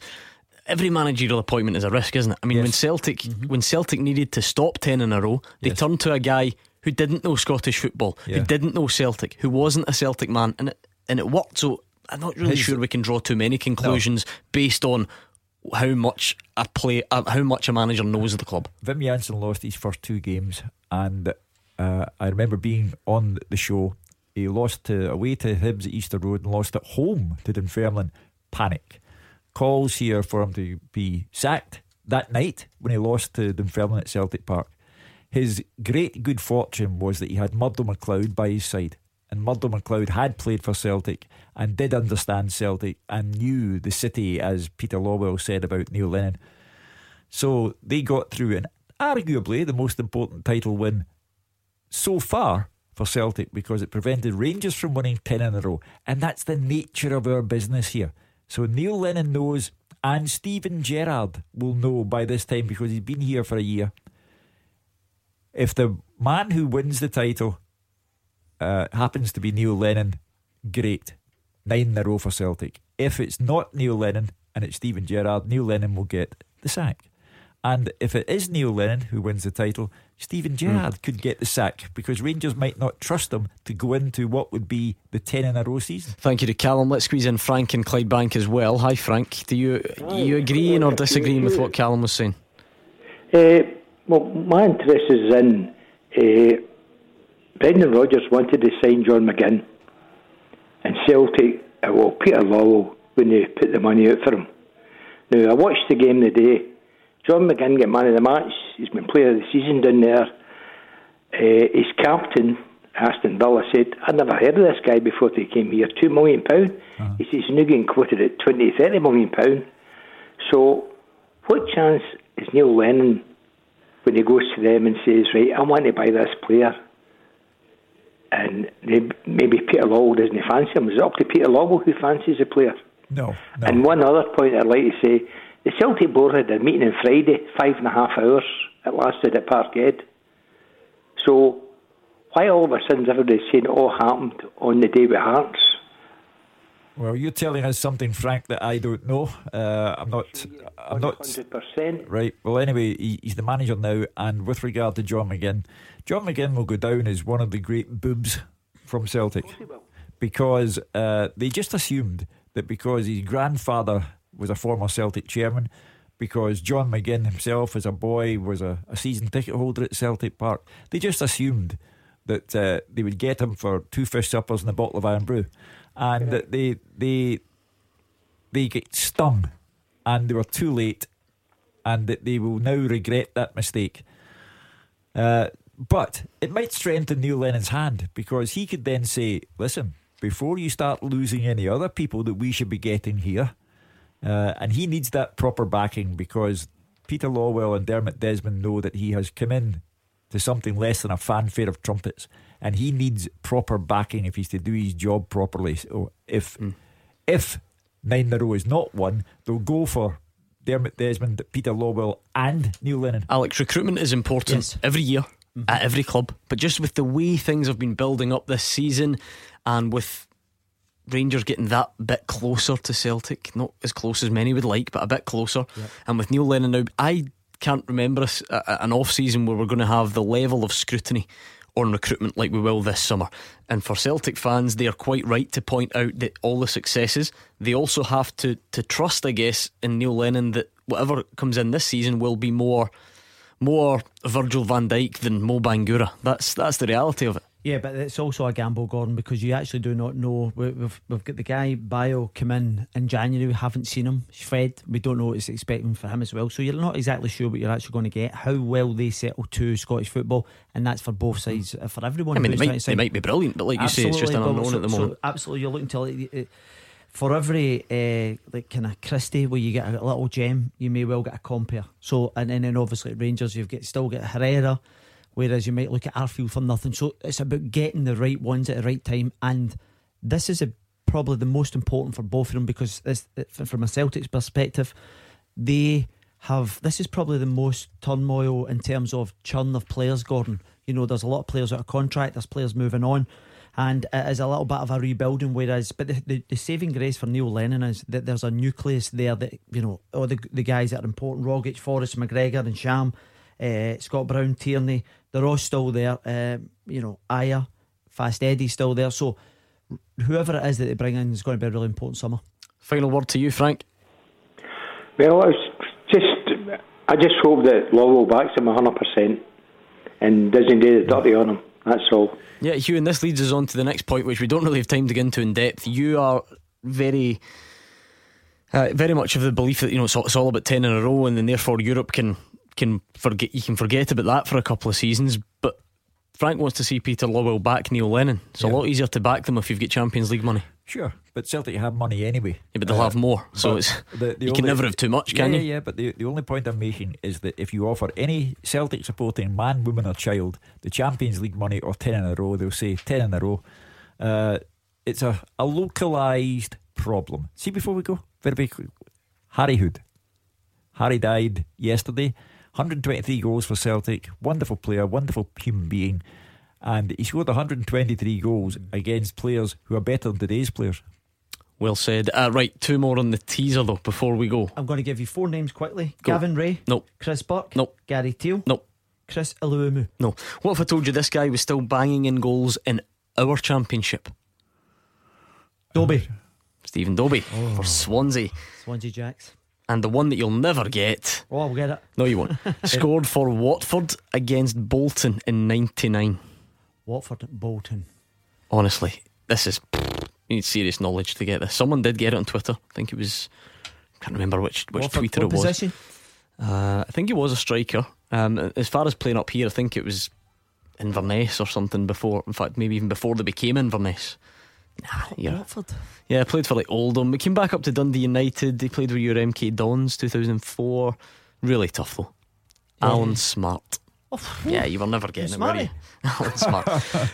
Speaker 1: every managerial appointment is a risk, isn't it? I mean, yes. when Celtic mm-hmm. when Celtic needed to stop ten in a row, they yes. turned to a guy who didn't know Scottish football, yeah. who didn't know Celtic, who wasn't a Celtic man, and it, and it worked. So I'm not really His, sure we can draw too many conclusions no. based on how much a play, uh, how much a manager knows of the club.
Speaker 2: Wim Jansen lost his first two games, and uh, I remember being on the show. He lost to, away to Hibs at Easter Road and lost at home to Dunfermline. Panic calls here for him to be sacked that night when he lost to Dunfermline at Celtic Park. His great good fortune was that he had Murdo MacLeod by his side. And Murdo MacLeod had played for Celtic and did understand Celtic and knew the city, as Peter Lawwell said about Neil Lennon. So they got through, and arguably the most important title win so far for Celtic because it prevented Rangers from winning 10 in a row. And that's the nature of our business here. So Neil Lennon knows, and Steven Gerrard will know by this time because he's been here for a year. If the man who wins the title uh, happens to be Neil Lennon, great. Nine in a row for Celtic. If it's not Neil Lennon and it's Steven Gerrard, Neil Lennon will get the sack. And if it is Neil Lennon who wins the title, Steven Gerrard mm. could get the sack because Rangers might not trust him to go into what would be the 10 in a row season.
Speaker 1: Thank you to Callum. Let's squeeze in Frank and Clydebank as well. Hi, Frank. Do you you agreeing or disagreeing with what Callum was saying?
Speaker 22: Uh, well, my interest is in uh, Brendan Rodgers wanted to sign John McGinn, and Celtic, uh, well, Peter Lawwell, when they put the money out for him. Now, I watched the game today John McGinn get man of the match. He's been player of the season down there. Uh, his captain Aston Villa said, I'd never heard of this guy before he came here. Two million pound. He says getting quoted at 20, 30 million pound. So, what chance is Neil Lennon when he goes to them and says, right, I want to buy this player? And they, maybe Peter Lawwell doesn't fancy him. Is it up to Peter Lawwell who fancies the player?
Speaker 2: No,
Speaker 22: And one other point I'd like to say the Celtic board had a meeting on Friday, five and a half hours. It lasted at Parkhead. So, why all of a sudden is everybody saying it all happened on the day with Hearts?
Speaker 2: Well, you're telling us something, Frank, that I don't know. Uh, I'm not. I'm not.
Speaker 22: 100%.
Speaker 2: Right. Well, anyway, he, he's the manager now, and with regard to John McGinn, John McGinn will go down as one of the great boobs from Celtic because uh, they just assumed that because his grandfather was a former Celtic chairman, because John McGinn himself, as a boy, was a, a season ticket holder at Celtic Park, they just assumed that uh, they would get him for two fish suppers and a bottle of Irn-Bru, and that they they they get stung, and they were too late, and that they will now regret that mistake. Uh, but it might strengthen Neil Lennon's hand because he could then say, "Listen, before you start losing any other people that we should be getting here," uh, and he needs that proper backing because Peter Lawwell and Dermot Desmond know that he has come in to something less than a fanfare of trumpets, and he needs proper backing if he's to do his job properly. So if if nine in a row is not one, they'll go for Dermot Desmond, Peter Lawwell, and Neil Lennon.
Speaker 1: Alex, recruitment is important every year at every club, but just with the way things have been building up this season and with Rangers getting that bit closer to Celtic, not as close as many would like, but a bit closer, and with Neil Lennon now, I can't remember a- a- an off season where we're going to have the level of scrutiny on recruitment like we will this summer. And for Celtic fans, they are quite right to point out that all the successes, they also have to to trust, I guess, in Neil Lennon that whatever comes in this season will be more more Virgil van Dijk than Mo Bangura. That's that's the reality of it.
Speaker 3: Yeah, but it's also a gamble, Gordon, because you actually do not know. We- We've we've got the guy Bayo come in in January. We haven't seen him. Fred, we don't know what it's expecting for him as well. So you're not exactly sure what you're actually going to get. How well they settle to Scottish football, and that's for both sides, uh, for everyone.
Speaker 1: I mean, they might, they might be brilliant, but like you say, it's just an unknown
Speaker 3: so-
Speaker 1: at the moment.
Speaker 3: so absolutely, you're looking to like, for every uh, like kind of Christie where you get a little gem, you may well get a compare. So and, and then obviously at Rangers you've got still get Herrera, whereas you might look at Arfield for nothing. So it's about getting the right ones at the right time, and this is a, probably the most important for both of them because this, from a Celtics perspective, they have this is probably the most turmoil in terms of churn of players. Gordon, you know, there's a lot of players out of contract. There's players moving on. And it is a little bit of a rebuilding. Whereas, but the, the, the saving grace for Neil Lennon is that there's a nucleus there that you know all the the guys that are important: Rogic, Forrest, McGregor, and Sham, uh, Scott Brown, Tierney. They're all still there. Um, you know, Aya, Fast Eddie's still there. So whoever it is that they bring in is going to be a really important summer.
Speaker 1: Final word to you, Frank.
Speaker 22: Well, it's just I just hope that Lawwell backs him hundred percent and doesn't do the dirty on him. That's all.
Speaker 1: Yeah, Hugh, and this leads us on to the next point, which we don't really have time to get into in depth. You are very, uh, very much of the belief that you know it's all, it's all about ten in a row, and then therefore Europe can can forget you can forget about that for a couple of seasons. But Frank wants to see Peter Lawwell back Neil Lennon. It's a lot easier to back them if you've got Champions League money.
Speaker 2: Sure, but Celtic have money anyway.
Speaker 1: Yeah, but they'll have more, so it's
Speaker 2: the- the
Speaker 1: you can never have too much, can
Speaker 2: yeah,
Speaker 1: you?
Speaker 2: Yeah, yeah, but the, the only point I'm making is that if you offer any Celtic supporting man, woman, or child the Champions League money or 10 in a row, they'll say 10 in a row. Uh, it's a, a localised problem. See, before we go, very, very quick Harry Hood. Harry died yesterday. 123 goals for Celtic. Wonderful player, wonderful human being. And he scored 123 goals against players who are better than today's players.
Speaker 1: Well said. Uh, right, two more on the teaser though before we go.
Speaker 3: I'm going to give you four names quickly:
Speaker 1: Go.
Speaker 3: Gavin Ray,
Speaker 1: Nope.
Speaker 3: Chris Burke,
Speaker 1: Nope.
Speaker 3: Gary Teale,
Speaker 1: Nope.
Speaker 3: Chris Iwelumo.
Speaker 1: No. What if I told you this guy was still banging in goals in our championship?
Speaker 3: Dobbie.
Speaker 1: Stephen Dobbie for Swansea.
Speaker 3: Swansea Jacks.
Speaker 1: And the one that you'll never get.
Speaker 3: Oh, I'll get it.
Speaker 1: No, you won't. [laughs] Scored for Watford against Bolton in 99.
Speaker 3: Watford, Bolton.
Speaker 1: Honestly, this is. You need serious knowledge to get this. Someone did get it on Twitter. I think it was. I can't remember which, which
Speaker 3: Watford,
Speaker 1: tweeter
Speaker 3: what
Speaker 1: it was.
Speaker 3: position?
Speaker 1: Uh, I think he was a striker. Um, as far as playing up here, I think it was Inverness or something before. In fact, maybe even before they became Inverness. Yeah.
Speaker 3: Watford.
Speaker 1: Yeah, played for like Oldham. We came back up to Dundee United. They played with your MK Dons 2004. Really tough though.
Speaker 3: Yeah.
Speaker 1: Alan Smart. Yeah, you were never getting him, were you? [laughs] Alan Smart.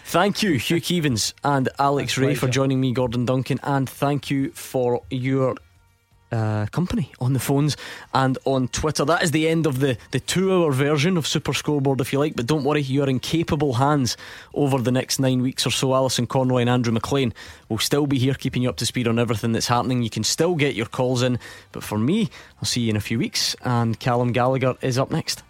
Speaker 1: thank you, Hugh Keevins and Alex Rae, for joining me, Gordon Duncan, and thank you for your uh, company on the phones and on Twitter. That is the end of the, the two hour version of Super Scoreboard, if you like. But don't worry, you're in capable hands over the next nine weeks or so. Alison Conroy and Andrew McLean will still be here keeping you up to speed on everything that's happening. You can still get your calls in. But for me, I'll see you in a few weeks, and Callum Gallagher is up next.